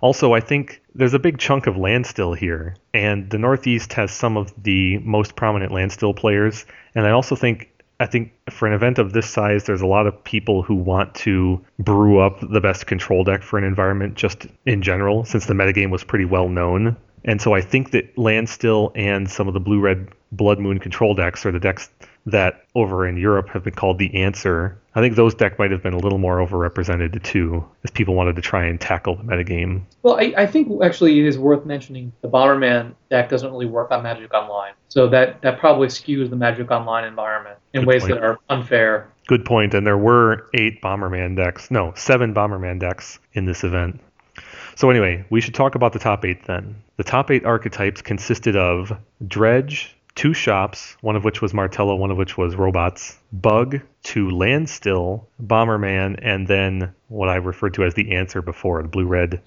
Also, I think there's a big chunk of land still here, and the Northeast has some of the most prominent land still players. And I also think I think for an event of this size, there's a lot of people who want to brew up the best control deck for an environment just in general, since the metagame was pretty well known. And so I think that Landstill and some of the blue red Blood Moon control decks are the decks that over in Europe have been called the answer. I think those decks might have been a little more overrepresented too, as people wanted to try and tackle the metagame. Well, I, I think actually it is worth mentioning the Bomberman deck doesn't really work on Magic Online, so that that probably skews the Magic Online environment in Good ways point. that are unfair. Good point. And there were eight Bomberman decks, no, seven Bomberman decks in this event. So anyway, we should talk about the top eight then. The top eight archetypes consisted of Dredge, two shops, one of which was Martello, one of which was robots, Bug, two Landstill, Bomberman, and then what I referred to as the answer before, the blue-red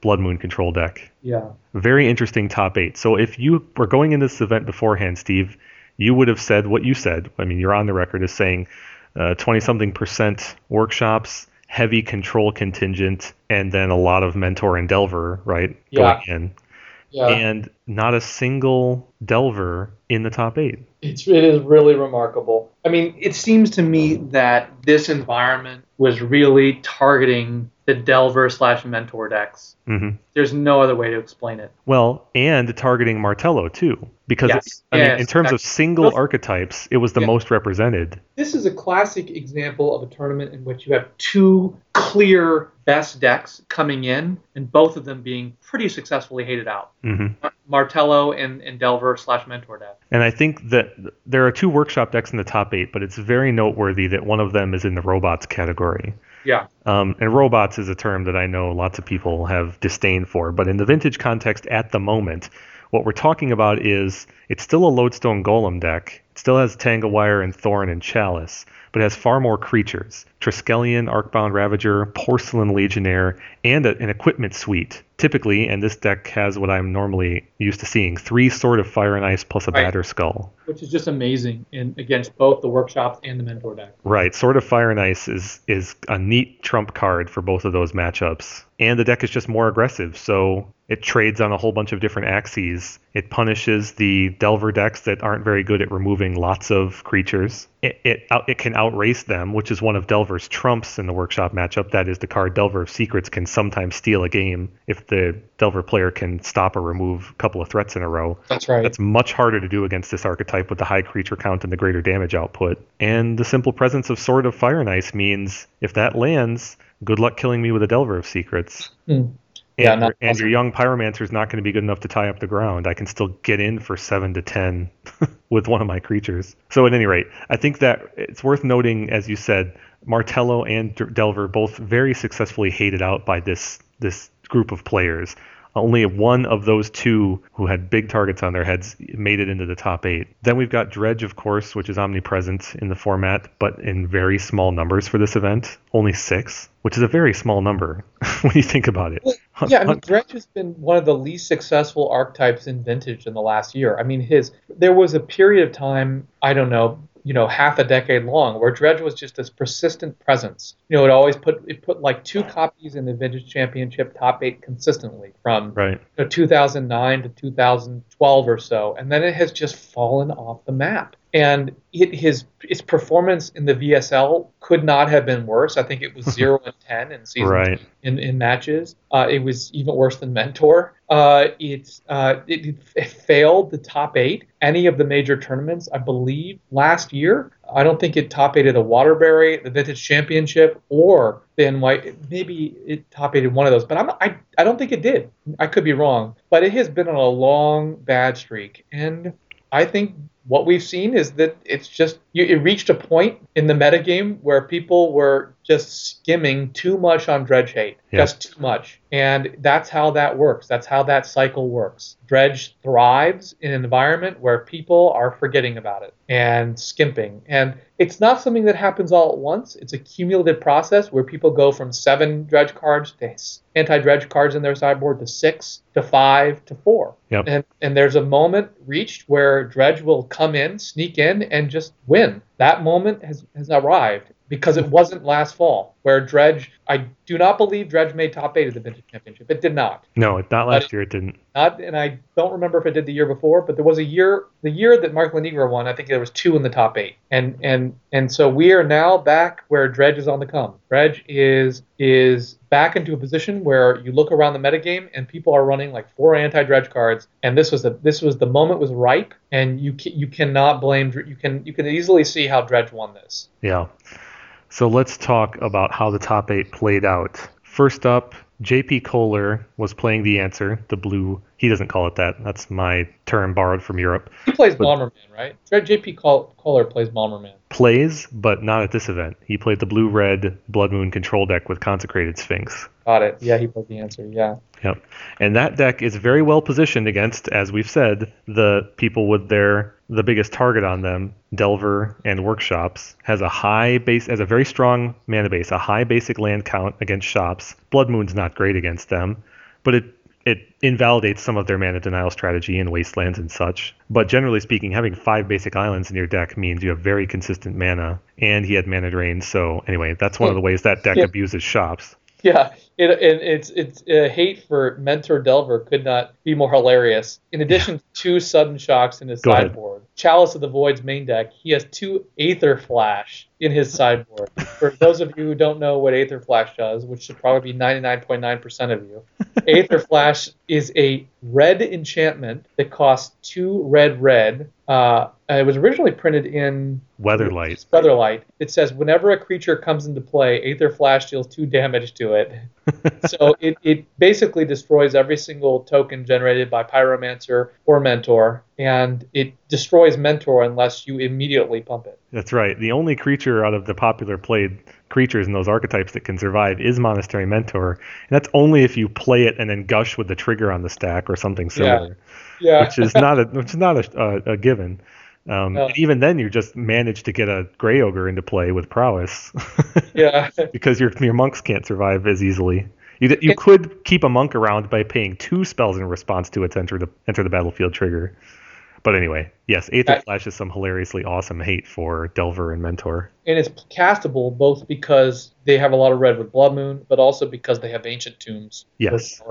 Blood Moon control deck. Yeah. Very interesting top eight. So if you were going into this event beforehand, Steve, you would have said what you said. I mean, you're on the record as saying uh, twenty something percent workshops, heavy control contingent, and then a lot of mentor and delver, right? Yeah. Going in, Yeah. and not a single delver in the top eight. It's it is really remarkable. I mean, it seems to me that this environment was really targeting the Delver slash Mentor decks. hmm There's no other way to explain it. Well, and targeting Martello too, because Yes. I mean, in terms of single Those- archetypes, it was the Yeah. most represented. This is a classic example of a tournament in which you have two clear best decks coming in, and both of them being pretty successfully hated out. hmm Martello and, and Delver slash Mentor deck. And I think that there are two workshop decks in the top eight, but it's very noteworthy that one of them is in the robots category. Yeah. Um, and robots is a term that I know lots of people have disdain for, but in the vintage context at the moment, what we're talking about is it's still a lodestone golem deck. Still has Tanglewire and Thorn and Chalice, but it has far more creatures: Triskelion, Arcbound Ravager, Porcelain Legionnaire, and a, an equipment suite. Typically, and this deck has what I'm normally used to seeing: three Sword of Fire and Ice plus a Right. Batterskull. Which is just amazing in against both the workshops and the Mentor deck. Right, Sword of Fire and Ice is is a neat trump card for both of those matchups. And the deck is just more aggressive, so it trades on a whole bunch of different axes. It punishes the Delver decks that aren't very good at removing lots of creatures. It it, out, it can outrace them, which is one of Delver's trumps in the workshop matchup. That is, the card Delver of Secrets can sometimes steal a game if the Delver player can stop or remove a couple of threats in a row. That's right. That's much harder to do against this archetype with the high creature count and the greater damage output. And the simple presence of Sword of Fire and Ice means if that lands, good luck killing me with a Delver of Secrets. Hmm. Hmm. And, Yeah, not and your young Pyromancer is not going to be good enough to tie up the ground. I can still get in for 7 to 10 with one of my creatures. So, at any rate, I think that it's worth noting, as you said, Martello and Delver both very successfully hated out by this this group of players. Only one of those two who had big targets on their heads made it into the top eight. Then we've got Dredge, of course, which is omnipresent in the format, but in very small numbers for this event. Only six, which is a very small number when you think about it. Yeah, I mean, Dredge has been one of the least successful archetypes in Vintage in the last year. I mean, his there was a period of time, I don't know, you know half a decade long, where Dredge was just this persistent presence. You know, it always put it put like two copies in the Vintage Championship top eight consistently from Right. you know, 2009 to 2012 or so, and then it has just fallen off the map. And it, his its performance in the VSL could not have been worse. I think it was zero and ten in season Right. in, in matches. Uh, it was even worse than Mentor. Uh, it's uh, it, it failed the top eight any of the major tournaments. I believe last year. I don't think it top eighted the Waterbury, the Vintage Championship, or the NY. Maybe it top eighted one of those, but I'm, I I don't think it did. I could be wrong, but it has been on a long bad streak, and I think what we've seen is that it's just it reached a point in the metagame where people were just skimming too much on dredge hate, Yeah. just too much, and that's how that works. That's how that cycle works. Dredge thrives in an environment where people are forgetting about it and skimping, and it's not something that happens all at once. It's a cumulative process where people go from seven dredge cards to anti-dredge cards in their sideboard to six to five to four. Yep. And and there's a moment reached where Dredge will come in, sneak in, and just win. That moment has, has arrived because it wasn't last fall, where Dredge I do not believe Dredge made top eight of the vintage championship. It did not. No, not last But- year. It didn't. Not and I don't remember if it did the year before, but there was a year the year that Mark Lanigra won, I think there was two in the top eight. And and and so we are now back where Dredge is on the come. Dredge is is back into a position where you look around the metagame and people are running like four anti-dredge cards and this was the this was the moment was ripe and you you cannot blame you can you can easily see how Dredge won this. Yeah. So let's talk about how the top eight played out. First up, JP Kohler was playing the answer, the blue. He doesn't call it that. That's my term borrowed from Europe. He plays But- Bomberman, right? JP Kohler plays Bomberman. Plays, but not at this event. He played the blue red Blood Moon control deck with Consecrated Sphinx. Got it. Yeah, he played the answer. Yeah. Yep. And that deck is very well positioned against, as we've said, the people with their the biggest target on them, Delver and Workshops, has a high base has a very strong mana base, a high basic land count against shops. Blood Moon's not great against them, but it it invalidates some of their mana denial strategy in wastelands and such. But generally speaking, having five basic islands in your deck means you have very consistent mana, and he had mana drain. So anyway, that's one of hmm. the ways that deck Yeah. abuses shops. Yeah, it, it, it's it's uh, hate for Mentor Delver could not be more hilarious. In addition to two sudden shocks in his Go ahead. sideboard, Chalice of the Void's main deck, he has two Aether Flash in his sideboard. for those of you who don't know what Aether Flash does, which should probably be 99.9% of you, Aether Flash is a red enchantment that costs two red red. Uh, it was originally printed in Weatherlight. Weatherlight. It says whenever a creature comes into play, Aether Flash deals two damage to it. so it, it basically destroys every single token generated by Pyromancer or Mentor, and it destroys Mentor unless you immediately pump it. That's right. The only creature out of the popular played creatures in those archetypes that can survive is Monastery Mentor, and that's only if you play it and then gush with the trigger on the stack or something similar, Yeah. which is not a which is not a, a, a given. Um, and even then, you just manage to get a Grey Ogre into play with prowess, yeah. because your your monks can't survive as easily. You, you could keep a monk around by paying two spells in response to its enter the enter the battlefield trigger. But anyway, yes, Aether Flash is some hilariously awesome hate for Delver and Mentor. and it's castable both because they have a lot of red with Blood Moon, but also because they have ancient tombs. Yes.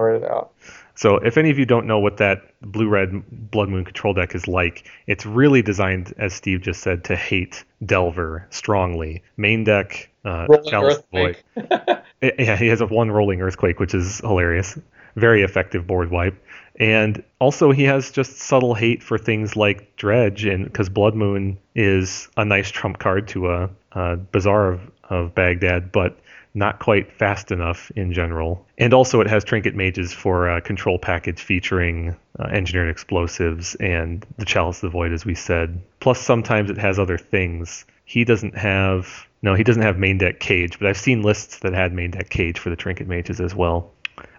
That color it out. So if any of you don't know what that blue-red Blood Moon control deck is like, it's really designed, as Steve just said, to hate Delver strongly. Main deck, uh, Chalice Void. Yeah, he has a one rolling earthquake, which is hilarious. Very effective board wipe. And also, he has just subtle hate for things like Dredge, and because Blood Moon is a nice trump card to a, a Bazaar of, of Baghdad, but not quite fast enough in general. And also, it has Trinket Mages for a control package featuring uh, engineered explosives and the Chalice of the Void, as we said. Plus, sometimes it has other things. He doesn't have. No, he doesn't have main deck cage, but I've seen lists that had main deck cage for the Trinket Mages as well.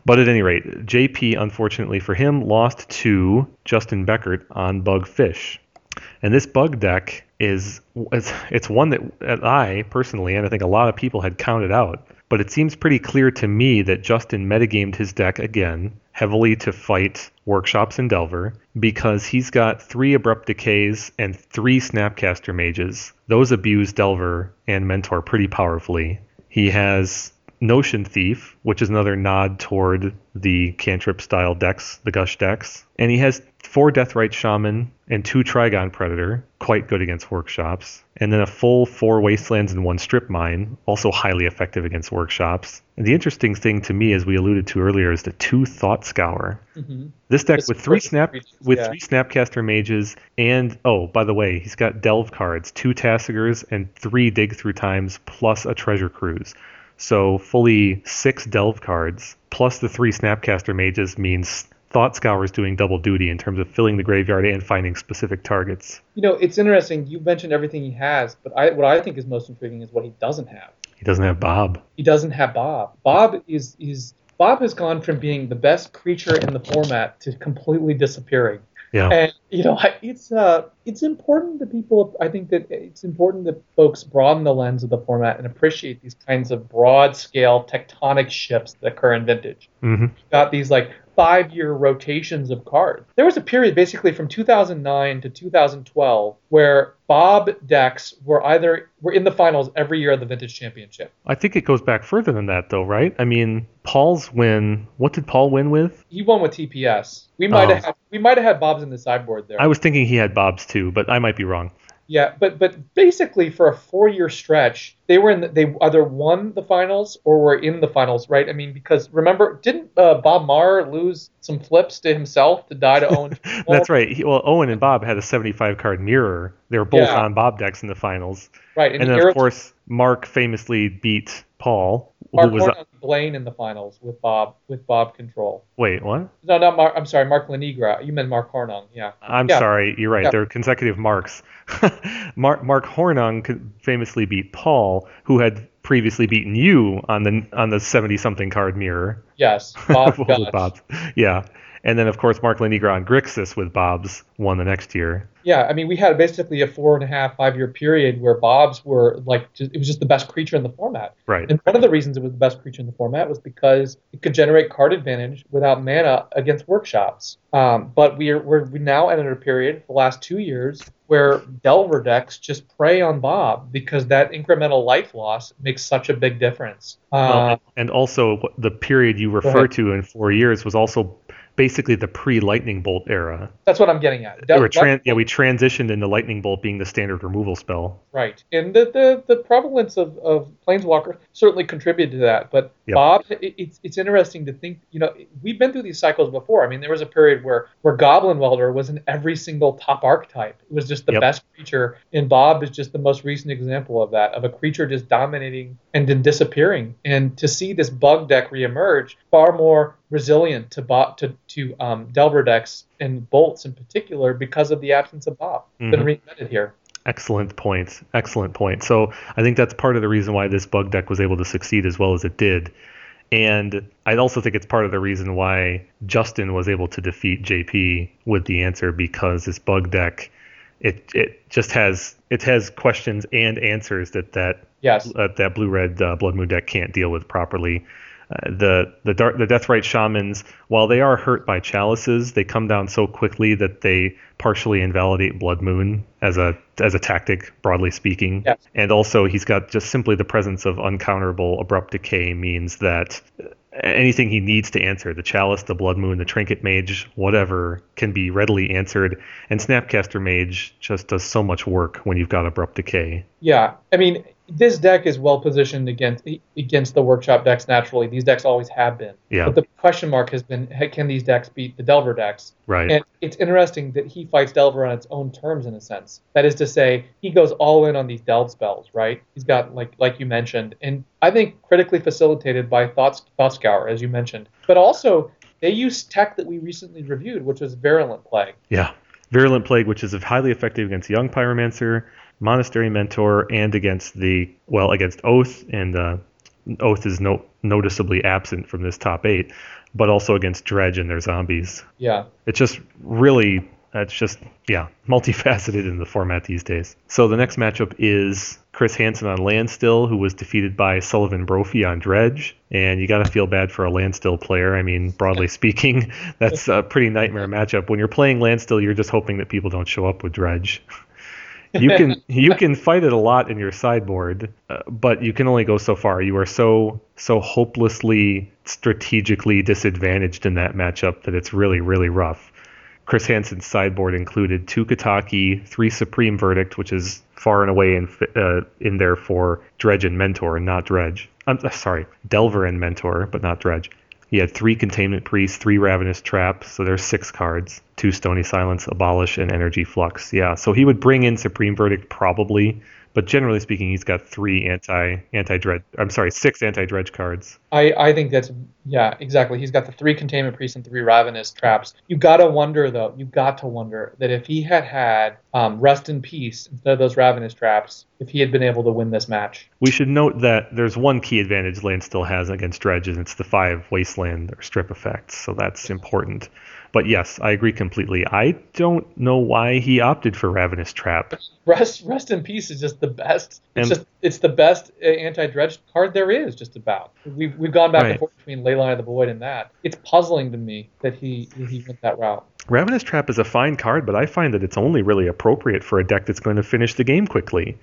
But at any rate, JP, unfortunately for him, lost to Justin Beckert on Bug Fish. And this bug deck is it's, it's one that, that I personally and I think a lot of people had counted out but it seems pretty clear to me that Justin metagamed his deck again, heavily to fight workshops in Delver, because he's got three Abrupt Decays and three Snapcaster Mages. Those abuse Delver and Mentor pretty powerfully. He has Notion Thief, which is another nod toward the cantrip style decks, the Gush decks. And he has four Deathrite Shaman and two Trygon Predator, quite good against workshops. And then a full four Wastelands and one Strip Mine, also highly effective against workshops. And the interesting thing to me, as we alluded to earlier, is the two Thought Scour. Mm-hmm. This deck This with three snap creatures, with yeah. three Snapcaster Mages and oh, by the way, he's got Delve cards, two Tasigurs and three Dig Through Times plus a Treasure Cruise. So fully six Delve cards plus the three Snapcaster Mages means Thought Scour is doing double duty in terms of filling the graveyard and finding specific targets. You know, it's interesting. You mentioned everything he has, but I, what I think is most intriguing is what he doesn't have. He doesn't have Bob. He doesn't have Bob. Bob is is Bob has gone from being the best creature in the format to completely disappearing. Yeah. And you know, it's uh, it's important that people. I think that it's important that folks broaden the lens of the format and appreciate these kinds of broad scale tectonic shifts that occur in Vintage. hmm got these like five year rotations of cards. There was a period basically from 2009 to 2012 where Bob decks were either were in the finals every year of the Vintage Championship. I think it goes back further than that, though, right? I mean, Paul's win. What did Paul win with? He won with TPS. We might Oh. have we might have had Bob's in the sideboard there. I was thinking he had Bob's too, but I might be wrong. Yeah, but but basically for a four year stretch, they were in the, they either won the finals or were in the finals, right? I mean, because remember, didn't uh, Bob Maher lose some flips to himself to die to Owen? That's right. He, well, Owen and Bob had a 75 card mirror. They were both Yeah. on Bob decks in the finals. Right, And and, then, of course, Mark famously beat Paul, who Mark was. Hornung Blaine in the finals with Bob with Bob Control. Wait, what? No, not Mark. I'm sorry, Mark Lanigra. You meant Mark Hornung. Yeah. I'm Yeah. sorry. You're right. Yeah. They're consecutive marks. Mark, Mark Hornung famously beat Paul, who had previously beaten you on the on the 70 something card mirror. Yes. Bob. Gutch. Yeah. And then, of course, Mark Lanigra on Grixis with Bob's won the next year. Yeah. I mean, we had basically a four and a half, five year period where Bob's were like just, it was just the best creature in the format. Right. And one of the reasons it was the best creature in the format was because it could generate card advantage without mana against workshops. Um, but we're we're we now entered a period, the last two years, where Delver decks just prey on Bob because that incremental life loss makes such a big difference. Uh, Well, and also, the period you refer to in four years was also basically the pre-lightning bolt era. that's what I'm getting at. Or Del- tran- yeah, we transitioned into lightning bolt being the standard removal spell. Right, and the the, the prevalence of, of Planeswalker certainly contributed to that. But Yep. Bob, it, it's it's interesting to think. You know, we've been through these cycles before. I mean, there was a period where where Goblin Welder was in every single top archetype. It was just the Yep. best creature, and Bob is just the most recent example of that, of a creature just dominating and then disappearing. And to see this bug deck reemerge, far more resilient to Bob to to um, Delver decks and bolts in particular because of the absence of Bob. Been Mhm. reinvented here. Excellent point. Excellent point. So I think that's part of the reason why this bug deck was able to succeed as well as it did. And I also think it's part of the reason why Justin was able to defeat JP with the answer because this bug deck it it just has it has questions and answers that that Yes. uh, that blue red uh, blood moon deck can't deal with properly. Uh, the the dark the deathrite shamans, while they are hurt by chalices, they come down so quickly that they partially invalidate blood moon as a as a tactic, broadly speaking. Yes. And also, he's got just simply the presence of uncounterable abrupt decay means that uh, anything he needs to answer, the chalice, the blood moon, the trinket mage, whatever, can be readily answered. And Snapcaster Mage just does so much work when you've got abrupt decay. Yeah, I mean, this deck is well positioned against against the workshop decks naturally. These decks always have been. Yeah. But the question mark has been, can these decks beat the Delver decks? Right. And it's interesting that he fights Delver on its own terms in a sense. That is to say, he goes all in on these Delve spells, right? He's got like like you mentioned, and I think critically facilitated by Thought Thought Scour, as you mentioned. But also they use tech that we recently reviewed, which was Virulent Plague. Yeah. Virulent Plague, which is highly effective against Young Pyromancer, Monastery Mentor, and against the, well, against Oath, and uh, Oath is no, noticeably absent from this top eight, but also against Dredge and their zombies. Yeah. It's just really it's just, yeah, multifaceted in the format these days. So the next matchup is Chris Hansen on Landstill, who was defeated by Sullivan Brophy on Dredge. And you got to feel bad for a Landstill player. I mean, broadly speaking, that's a pretty nightmare matchup. When you're playing Landstill, you're just hoping that people don't show up with Dredge. you can you can fight it a lot in your sideboard, uh, but you can only go so far. You are so so hopelessly strategically disadvantaged in that matchup that it's really really rough. Chris Hansen's sideboard included two Kataki, three Supreme Verdict, which is far and away in uh, in there for Dredge and Mentor, and not Dredge. I'm uh, sorry, Delver and Mentor, but not Dredge. He had three Containment Priests, three Ravenous Trap, so there's six cards. Two Stony Silence, Abolish, and Energy Flux. Yeah, so he would bring in Supreme Verdict probably, but generally speaking, he's got three anti anti dredge. I'm sorry, six anti dredge cards. I I think that's yeah exactly. He's got the three containment priests and three ravenous traps. You gotta wonder though. You got to wonder that if he had had um, rest in peace instead of those ravenous traps, if he had been able to win this match. We should note that there's one key advantage Landstill has against dredge, and it's the five wasteland or strip effects. So that's important. But yes, I agree completely. I don't know why he opted for Ravenous Trap. Rest, rest in peace is just the best. It's and, just it's the best uh, anti dredge card there is. Just about. We've we've gone back right. and forth between Leyline of the Void and that. It's puzzling to me that he he went that route. Ravenous Trap is a fine card, but I find that it's only really appropriate for a deck that's going to finish the game quickly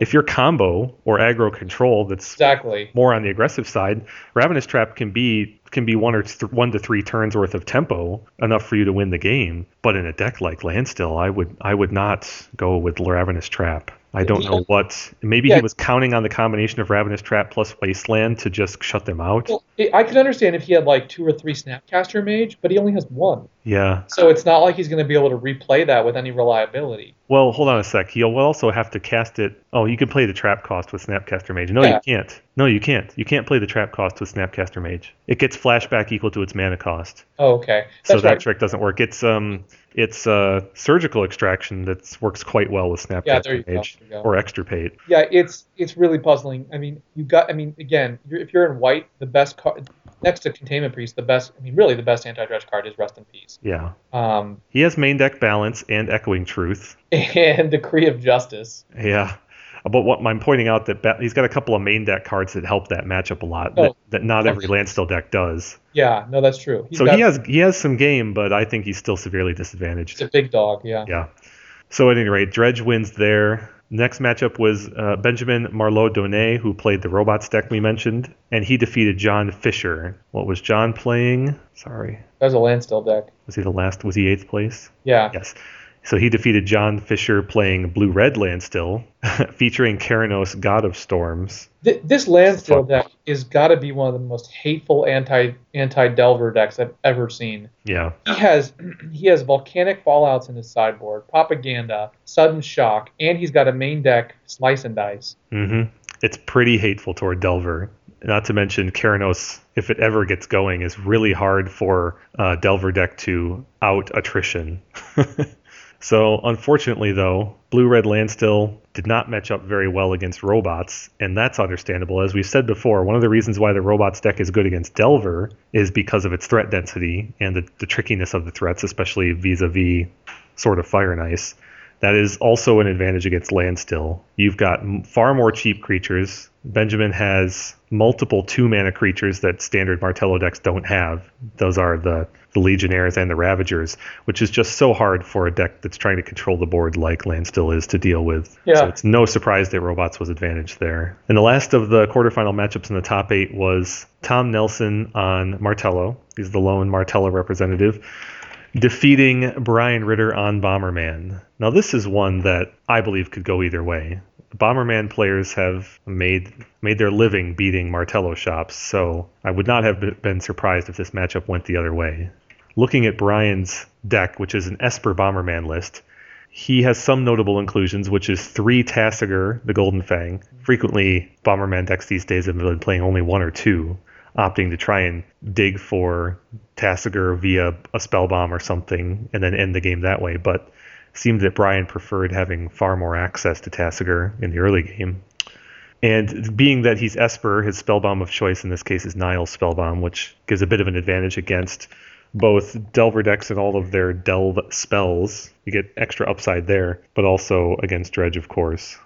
if you're combo or aggro control that's exactly more on the aggressive side, Ravenous Trap can be can be one or th- one to three turns worth of tempo enough for you to win the game. But in a deck like Landstill, I would I would not go with Ravenous Trap. I don't know what. Maybe yeah. he was counting on the combination of Ravenous Trap plus Wasteland to just shut them out. Well, I could understand if he had like two or three Snapcaster Mage, but he only has one. Yeah. So it's not like he's going to be able to replay that with any reliability. Well, hold on a sec. He'll also have to cast it. Oh, you can play the Trap cost with Snapcaster Mage. No, yeah. you can't. No, you can't. You can't play the Trap cost with Snapcaster Mage. It gets flashback equal to its mana cost. Oh, okay. That's so that trick doesn't work. It's um it's uh, surgical extraction that works quite well with Snapcaster yeah, Mage or Extirpate. Yeah, it's it's really puzzling. I mean, you got. I mean, again, you're, if you're in white, the best card next to Containment Priest, the best. I mean, really, the best anti-dredge card is Rest in Peace. Yeah. Um, he has main deck balance and Echoing Truth and Decree of Justice. Yeah. But what I'm pointing out that he's got a couple of main deck cards that help that matchup a lot oh, that, that, not every Landstill deck does. Yeah, no, that's true. He's so got, he has he has some game, but I think he's still severely disadvantaged. It's a big dog, yeah. Yeah. So at any rate, Dredge wins there. Next matchup was uh, Benjamin Marlowe Donnet, who played the robots deck we mentioned, and he defeated John Fisher. What was John playing? Sorry. That was a Landstill deck. Was he the last? Was he eighth place? Yeah. Yes. So he defeated John Fisher playing Blue Red Landstill, featuring Keranos, God of Storms. Th- this Landstill deck is got to be one of the most hateful anti anti Delver decks I've ever seen. Yeah. He has he has volcanic fallouts in his sideboard, propaganda, sudden shock, and he's got a main deck slice and dice. Mm-hmm. It's pretty hateful toward Delver. Not to mention Keranos, if it ever gets going, is really hard for uh, Delver deck to out attrition. So, unfortunately, though, Blue Red Landstill did not match up very well against robots, and that's understandable. As we've said before, one of the reasons why the robots deck is good against Delver is because of its threat density and the, the trickiness of the threats, especially vis a vis sort of Fire and Ice. That is also an advantage against Landstill. You've got far more cheap creatures. Benjamin has multiple two mana creatures that standard Martello decks don't have. Those are the, the Legionnaires and the Ravagers, which is just so hard for a deck that's trying to control the board like Landstill is to deal with. Yeah. So it's no surprise that Robots was advantaged there. And the last of the quarterfinal matchups in the top eight was Tom Nelson on Martello. He's the lone Martello representative defeating Brian Ritter on Bomberman. Now, this is one that I believe could go either way. Bomberman players have made made their living beating Martello shops, so I would not have been surprised if this matchup went the other way. Looking at Brian's deck, which is an Esper Bomberman list, he has some notable inclusions, which is three Tasigur, the Golden Fang. Frequently, Bomberman decks these days have been playing only one or two opting to try and dig for Tasigur via a spell bomb or something and then end the game that way. But seemed that Brian preferred having far more access to Tasigur in the early game. And being that he's Esper, his spell bomb of choice in this case is Nihil spell bomb, which gives a bit of an advantage against both Delver decks and all of their Delve spells. You get extra upside there, but also against Dredge, of course.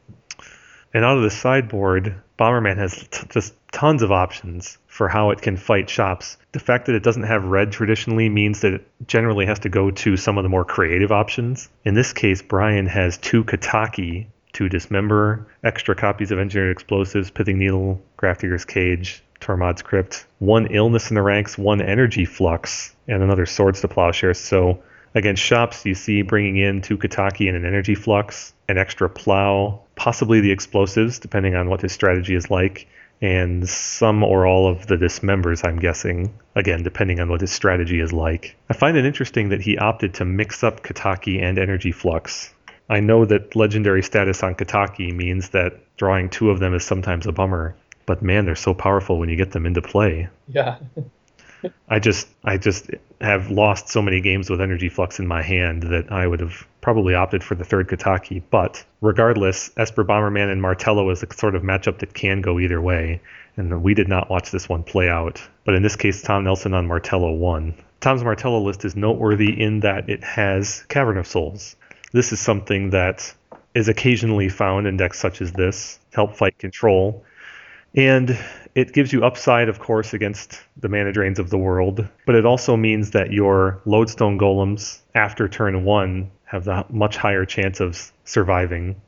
And out of the sideboard, Bomberman has t- just tons of options for how it can fight shops. The fact that it doesn't have red traditionally means that it generally has to go to some of the more creative options. In this case, Brian has two Kataki to dismember, extra copies of Engineered Explosives, Pithing Needle, Grafdigger's Cage, Tormod's Crypt, one Illness in the ranks, one Energy Flux, and another Swords to Plowshares. So against shops, you see bringing in two Kataki and an Energy Flux, an extra Plow, possibly the Explosives, depending on what his strategy is like, and some or all of the dismembers, I'm guessing, again, depending on what his strategy is like. I find it interesting that he opted to mix up Kataki and Energy Flux. I know that legendary status on Kataki means that drawing two of them is sometimes a bummer, but man, they're so powerful when you get them into play. Yeah. I just I just have lost so many games with energy flux in my hand that I would have probably opted for the third Kataki. But regardless, Esper Bomberman and Martello is a sort of matchup that can go either way, and we did not watch this one play out. But in this case, Tom Nelson on Martello won. Tom's Martello list is noteworthy in that it has Cavern of Souls. This is something that is occasionally found in decks such as this to help fight control. And it gives you upside, of course, against the mana drains of the world, but it also means that your lodestone golems after turn one have the much higher chance of surviving.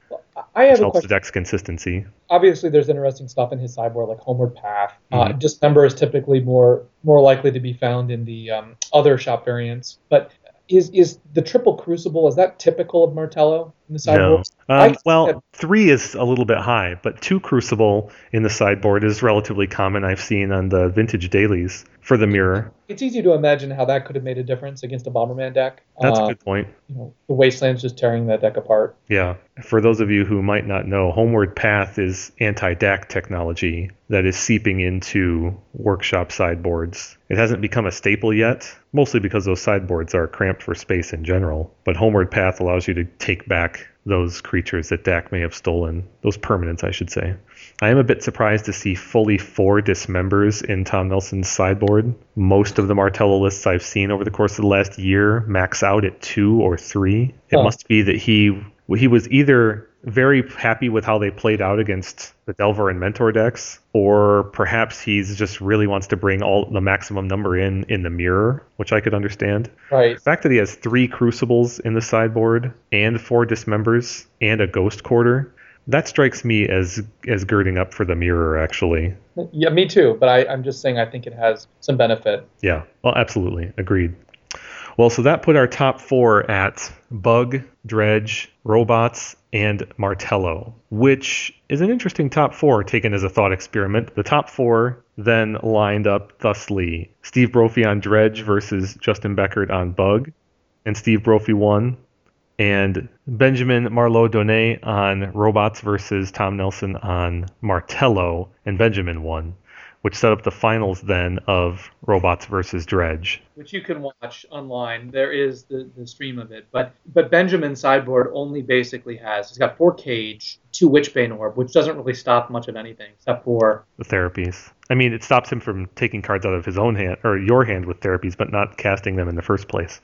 I have helps the deck's consistency. Obviously, there's interesting stuff in his sideboard, like Homeward Path. Uh, Mhm. Dismember is typically more more likely to be found in the um, other shop variants. But is is the triple Crucible is that typical of Martello in the sideboard? No. Um, well, that- three is a little bit high, but two Crucible in the sideboard is relatively common. I've seen on the vintage dailies for the mirror. It's easy to imagine how that could have made a difference against a Bomberman deck. That's Uh, a good point. You know, the Wasteland's just tearing that deck apart. Yeah. For those of you who might not know, Homeward Path is anti Dack technology that is seeping into workshop sideboards. It hasn't become a staple yet, mostly because those sideboards are cramped for space in general. But Homeward Path allows you to take back those creatures that Dack may have stolen, those permanents, I should say. I am a bit surprised to see fully four dismembers in Tom Nelson's sideboard. Most of the Martello lists I've seen over the course of the last year max out at two or three. It must be that he he was either very happy with how they played out against the Delver and Mentor decks, or perhaps he's just really wants to bring all the maximum number in in the mirror, which I could understand. Right. The fact that he has three crucibles in the sideboard and four dismembers and a ghost quarter, that strikes me as as girding up for the mirror actually. Yeah, me too. But I, I'm just saying I think it has some benefit. Yeah, well absolutely. Agreed. Well, so that put our top four at Bug, Dredge, Robots, and Martello, which is an interesting top four taken as a thought experiment. The top four then lined up thusly Steve Brophy on Dredge versus Justin Beckert on Bug, and Steve Brophy won. And Benjamin Marlowe Donnet on Robots versus Tom Nelson on Martello, and Benjamin won, which set up the finals then of Robots versus Dredge. which you can watch online. There is the, the stream of it, but but Benjamin's sideboard only basically has he's got four cage, two Witchbane orb, which doesn't really stop much of anything except for the therapies. I mean, it stops him from taking cards out of his own hand or your hand with therapies, but not casting them in the first place.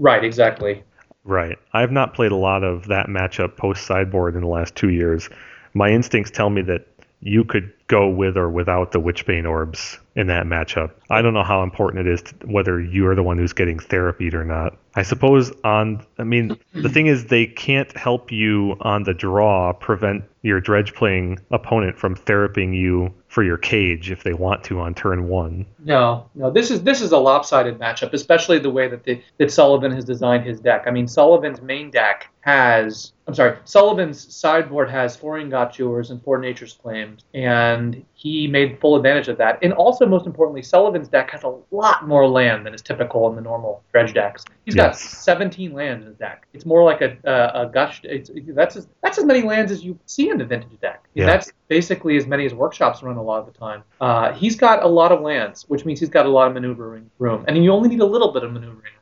right exactly. Right. I have not played a lot of that matchup post sideboard in the last two years. My instincts tell me that you could go with or without the Witchbane orbs in that matchup. I don't know how important it is to, whether you are the one who's getting therapied or not. I suppose on, I mean, the thing is they can't help you on the draw prevent your dredge playing opponent from therapying you for your cage if they want to on turn one. No, no. This is this is a lopsided matchup, especially the way that the that Sullivan has designed his deck. I mean, Sullivan's main deck has I'm sorry, Sullivan's sideboard has four Ingot Chewers and four Nature's Claims, and he made full advantage of that. And also, most importantly, Sullivan's deck has a lot more land than is typical in the normal dredge decks. He's got Yes. 17 lands in his deck. It's more like a a, a gush. It's, that's as, that's as many lands as you see in the vintage deck. Yeah. That's basically as many as workshops run a lot of the time. Uh, he's got a lot of lands, which means he's got a lot of maneuvering room, and you only need a little bit of maneuvering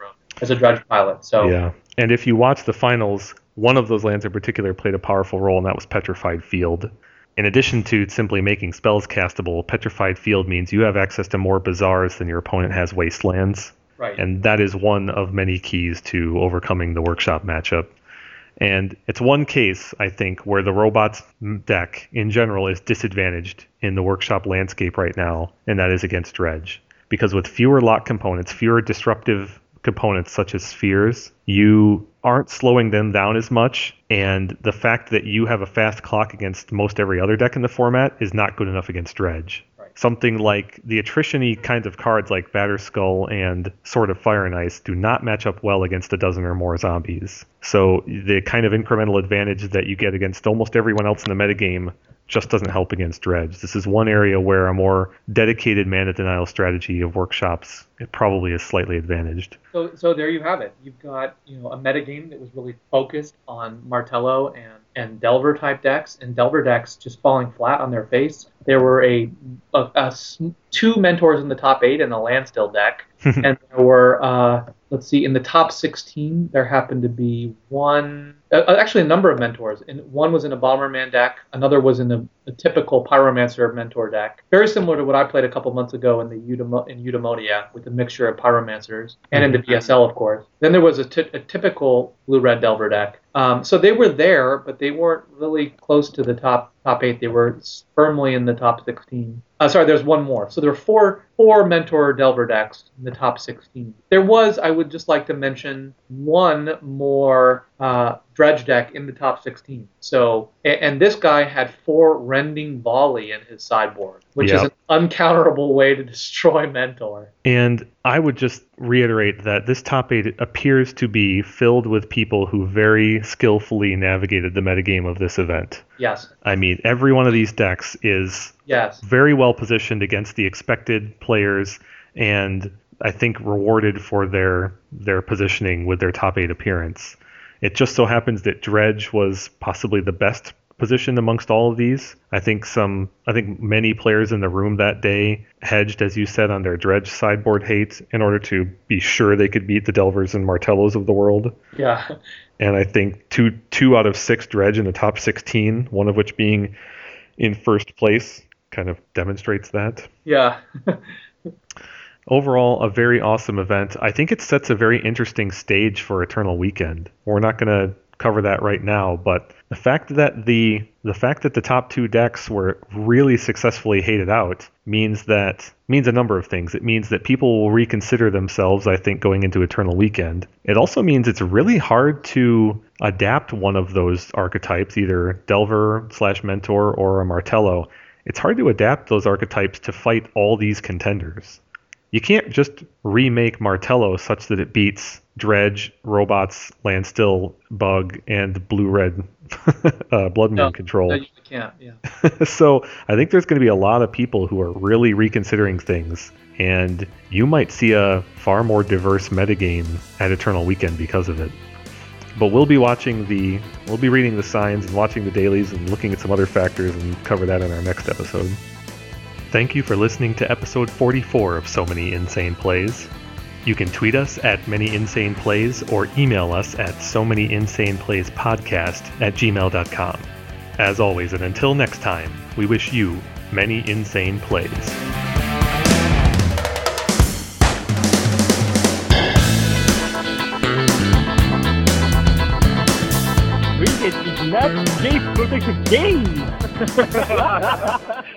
as a dredge pilot. So Yeah. And if you watch the finals, one of those lands in particular played a powerful role, and that was Petrified Field. In addition to simply making spells castable, Petrified Field means you have access to more bazaars than your opponent has wastelands. Right. And that is one of many keys to overcoming the workshop matchup. And it's one case, I think, where the robots deck in general is disadvantaged in the workshop landscape right now, and that is against Dredge. Because with fewer lock components, fewer disruptive components such as spheres, you aren't slowing them down as much, and the fact that you have a fast clock against most every other deck in the format is not good enough against Dredge something like the attrition-y kinds of cards like Batterskull and Sword of Fire and Ice do not match up well against a dozen or more zombies. So the kind of incremental advantage that you get against almost everyone else in the metagame just doesn't help against Dredge. This is one area where a more dedicated mana denial strategy of workshops it probably is slightly advantaged. So, so there you have it. You've got you know a metagame that was really focused on Martello and and Delver type decks, and Delver decks just falling flat on their face. There were a, a, a two mentors in the top eight in the Landstill deck, and there were uh, let's see, in the top 16 there happened to be one, uh, actually a number of mentors. And one was in a Bomberman deck, another was in a, a, typical Pyromancer mentor deck, very similar to what I played a couple months ago in the Eudemo- in Eudaimonia with a mixture of Pyromancers and in the BSL, of course. Then there was a, t- a typical blue red Delver deck. Um, so they were there, but they weren't really close to the top top eight. They were firmly in the top 16. Uh, sorry, there's one more. So there are four four mentor Delver decks in the top 16. There was, I would just like to mention, one more uh, dredge deck in the top 16. So, and this guy had four rending volley in his sideboard, which yep. is an uncounterable way to destroy Mentor. And I would just reiterate that this top eight appears to be filled with people who very skillfully navigated the metagame of this event. Yes. I mean, every one of these decks is yes. very well positioned against the expected players and I think rewarded for their their positioning with their top eight appearance. It just so happens that Dredge was possibly the best positioned amongst all of these. I think some I think many players in the room that day hedged, as you said, on their dredge sideboard hate in order to be sure they could beat the Delvers and Martellos of the world. Yeah. And I think two two out of six dredge in the top 16, one of which being in first place, kind of demonstrates that. Yeah. Overall, a very awesome event. I think it sets a very interesting stage for Eternal Weekend. We're not going to cover that right now, but the fact that the the fact that the top two decks were really successfully hated out means that means a number of things. It means that people will reconsider themselves, I think, going into Eternal Weekend. It also means it's really hard to adapt one of those archetypes, either Delver slash Mentor or a Martello. It's hard to adapt those archetypes to fight all these contenders you can't just remake Martello such that it beats Dredge, Robots, Landstill, Bug, and Blue Red uh, Blood Moon no, Control. No, you can't. Yeah. so I think there's going to be a lot of people who are really reconsidering things, and you might see a far more diverse metagame at Eternal Weekend because of it. But we'll be watching the, we'll be reading the signs and watching the dailies and looking at some other factors and cover that in our next episode. Thank you for listening to episode 44 of So Many Insane Plays. You can tweet us at Many Insane Plays or email us at So Many Insane Plays Podcast at gmail.com. As always, and until next time, we wish you many insane plays. We get the next game for the game.